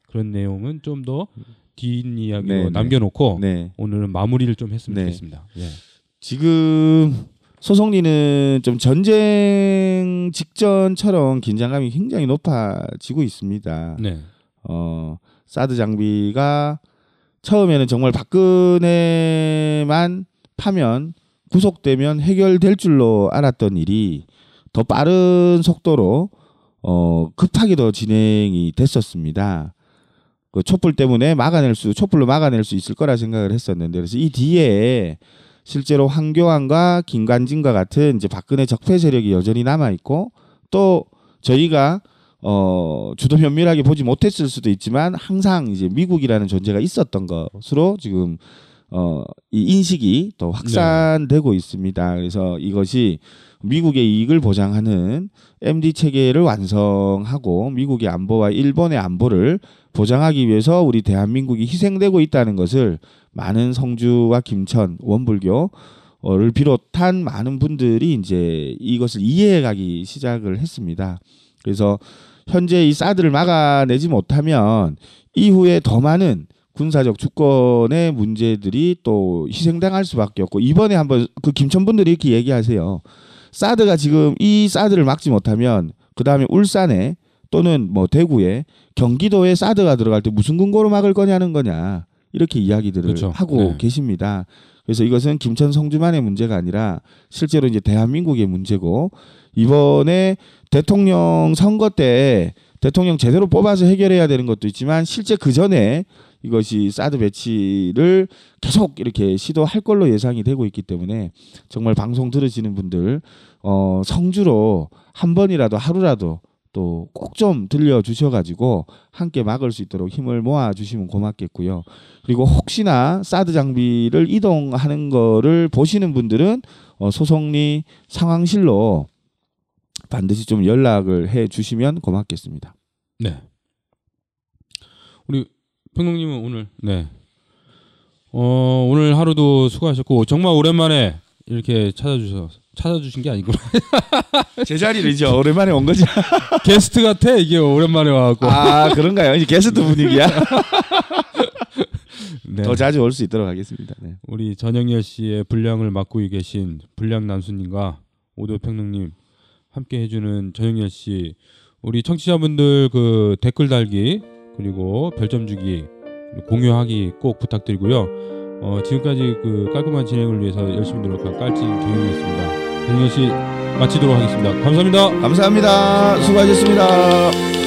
Speaker 1: 그런 내용은 좀 더 뒷이야기로
Speaker 2: 네, 네.
Speaker 1: 남겨놓고
Speaker 2: 네.
Speaker 1: 오늘은 마무리를 좀 했으면
Speaker 2: 네.
Speaker 1: 좋겠습니다. 예.
Speaker 2: 지금 소송리는 좀 전쟁 직전처럼 긴장감이 굉장히 높아지고 있습니다.
Speaker 1: 네.
Speaker 2: 어, 사드 장비가 처음에는 정말 박근혜만 파면 구속되면 해결될 줄로 알았던 일이 더 빠른 속도로 어, 급하게 더 진행이 됐었습니다. 그 촛불 때문에 막아낼 수, 촛불로 막아낼 수 있을 거라 생각을 했었는데, 그래서 이 뒤에 실제로 황교안과 김관진과 같은 이제 박근혜 적폐 세력이 여전히 남아 있고 또 저희가 어 주도 면밀하게 보지 못했을 수도 있지만 항상 이제 미국이라는 존재가 있었던 것으로 지금 어 이 인식이 또 확산되고 있습니다. 그래서 이것이 미국의 이익을 보장하는 MD 체계를 완성하고 미국의 안보와 일본의 안보를 보장하기 위해서 우리 대한민국이 희생되고 있다는 것을 많은 성주와 김천 원불교를 비롯한 많은 분들이 이제 이것을 이해해가기 시작을 했습니다. 그래서 현재 이 사드를 막아내지 못하면 이후에 더 많은 군사적 주권의 문제들이 또 희생당할 수밖에 없고 이번에 한번 그 김천 분들이 이렇게 얘기하세요. 사드가 지금 이 사드를 막지 못하면 그 다음에 울산에 또는 뭐 대구에 경기도에 사드가 들어갈 때 무슨 근거로 막을 거냐는 거냐 이렇게 이야기들을
Speaker 1: 그렇죠.
Speaker 2: 하고
Speaker 1: 네.
Speaker 2: 계십니다. 그래서 이것은 김천 성주만의 문제가 아니라 실제로 이제 대한민국의 문제고 이번에 대통령 선거 때 대통령 제대로 뽑아서 해결해야 되는 것도 있지만 실제 그 전에 이것이 사드 배치를 계속 이렇게 시도할 걸로 예상이 되고 있기 때문에 정말 방송 들으시는 분들 어 성주로 한 번이라도 하루라도 또 꼭 좀 들려 주셔가지고 함께 막을 수 있도록 힘을 모아 주시면 고맙겠고요. 그리고 혹시나 사드 장비를 이동하는 거를 보시는 분들은 어 소송리 상황실로 반드시 좀 연락을 해 주시면 고맙겠습니다.
Speaker 1: 네. 우리 평농님은 오늘 네. 어 오늘 하루도 수고하셨고 정말 오랜만에 이렇게 찾아주셔 찾아주신 게 아니고
Speaker 2: 제 자리를 이제 오랜만에 온 거지.
Speaker 1: 게스트 같아 이게 오랜만에 와갖고
Speaker 2: 아 그런가요? 이제 게스트 분위기야.
Speaker 1: 네.
Speaker 2: 더 자주 올 수 있도록 하겠습니다. 네.
Speaker 1: 우리 전영열 씨의 분량을 맡고 계신 분량 난수님과 오도 평능님 함께 해주는 전영열 씨 우리 청취자분들 그 댓글 달기 그리고 별점 주기 공유하기 꼭 부탁드리고요. 어, 지금까지 그 깔끔한 진행을 위해서 열심히 노력한 깔진 경영이었습니다. 전영열 씨 마치도록 하겠습니다. 감사합니다.
Speaker 2: 감사합니다. 수고하셨습니다.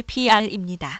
Speaker 8: OHPR입니다.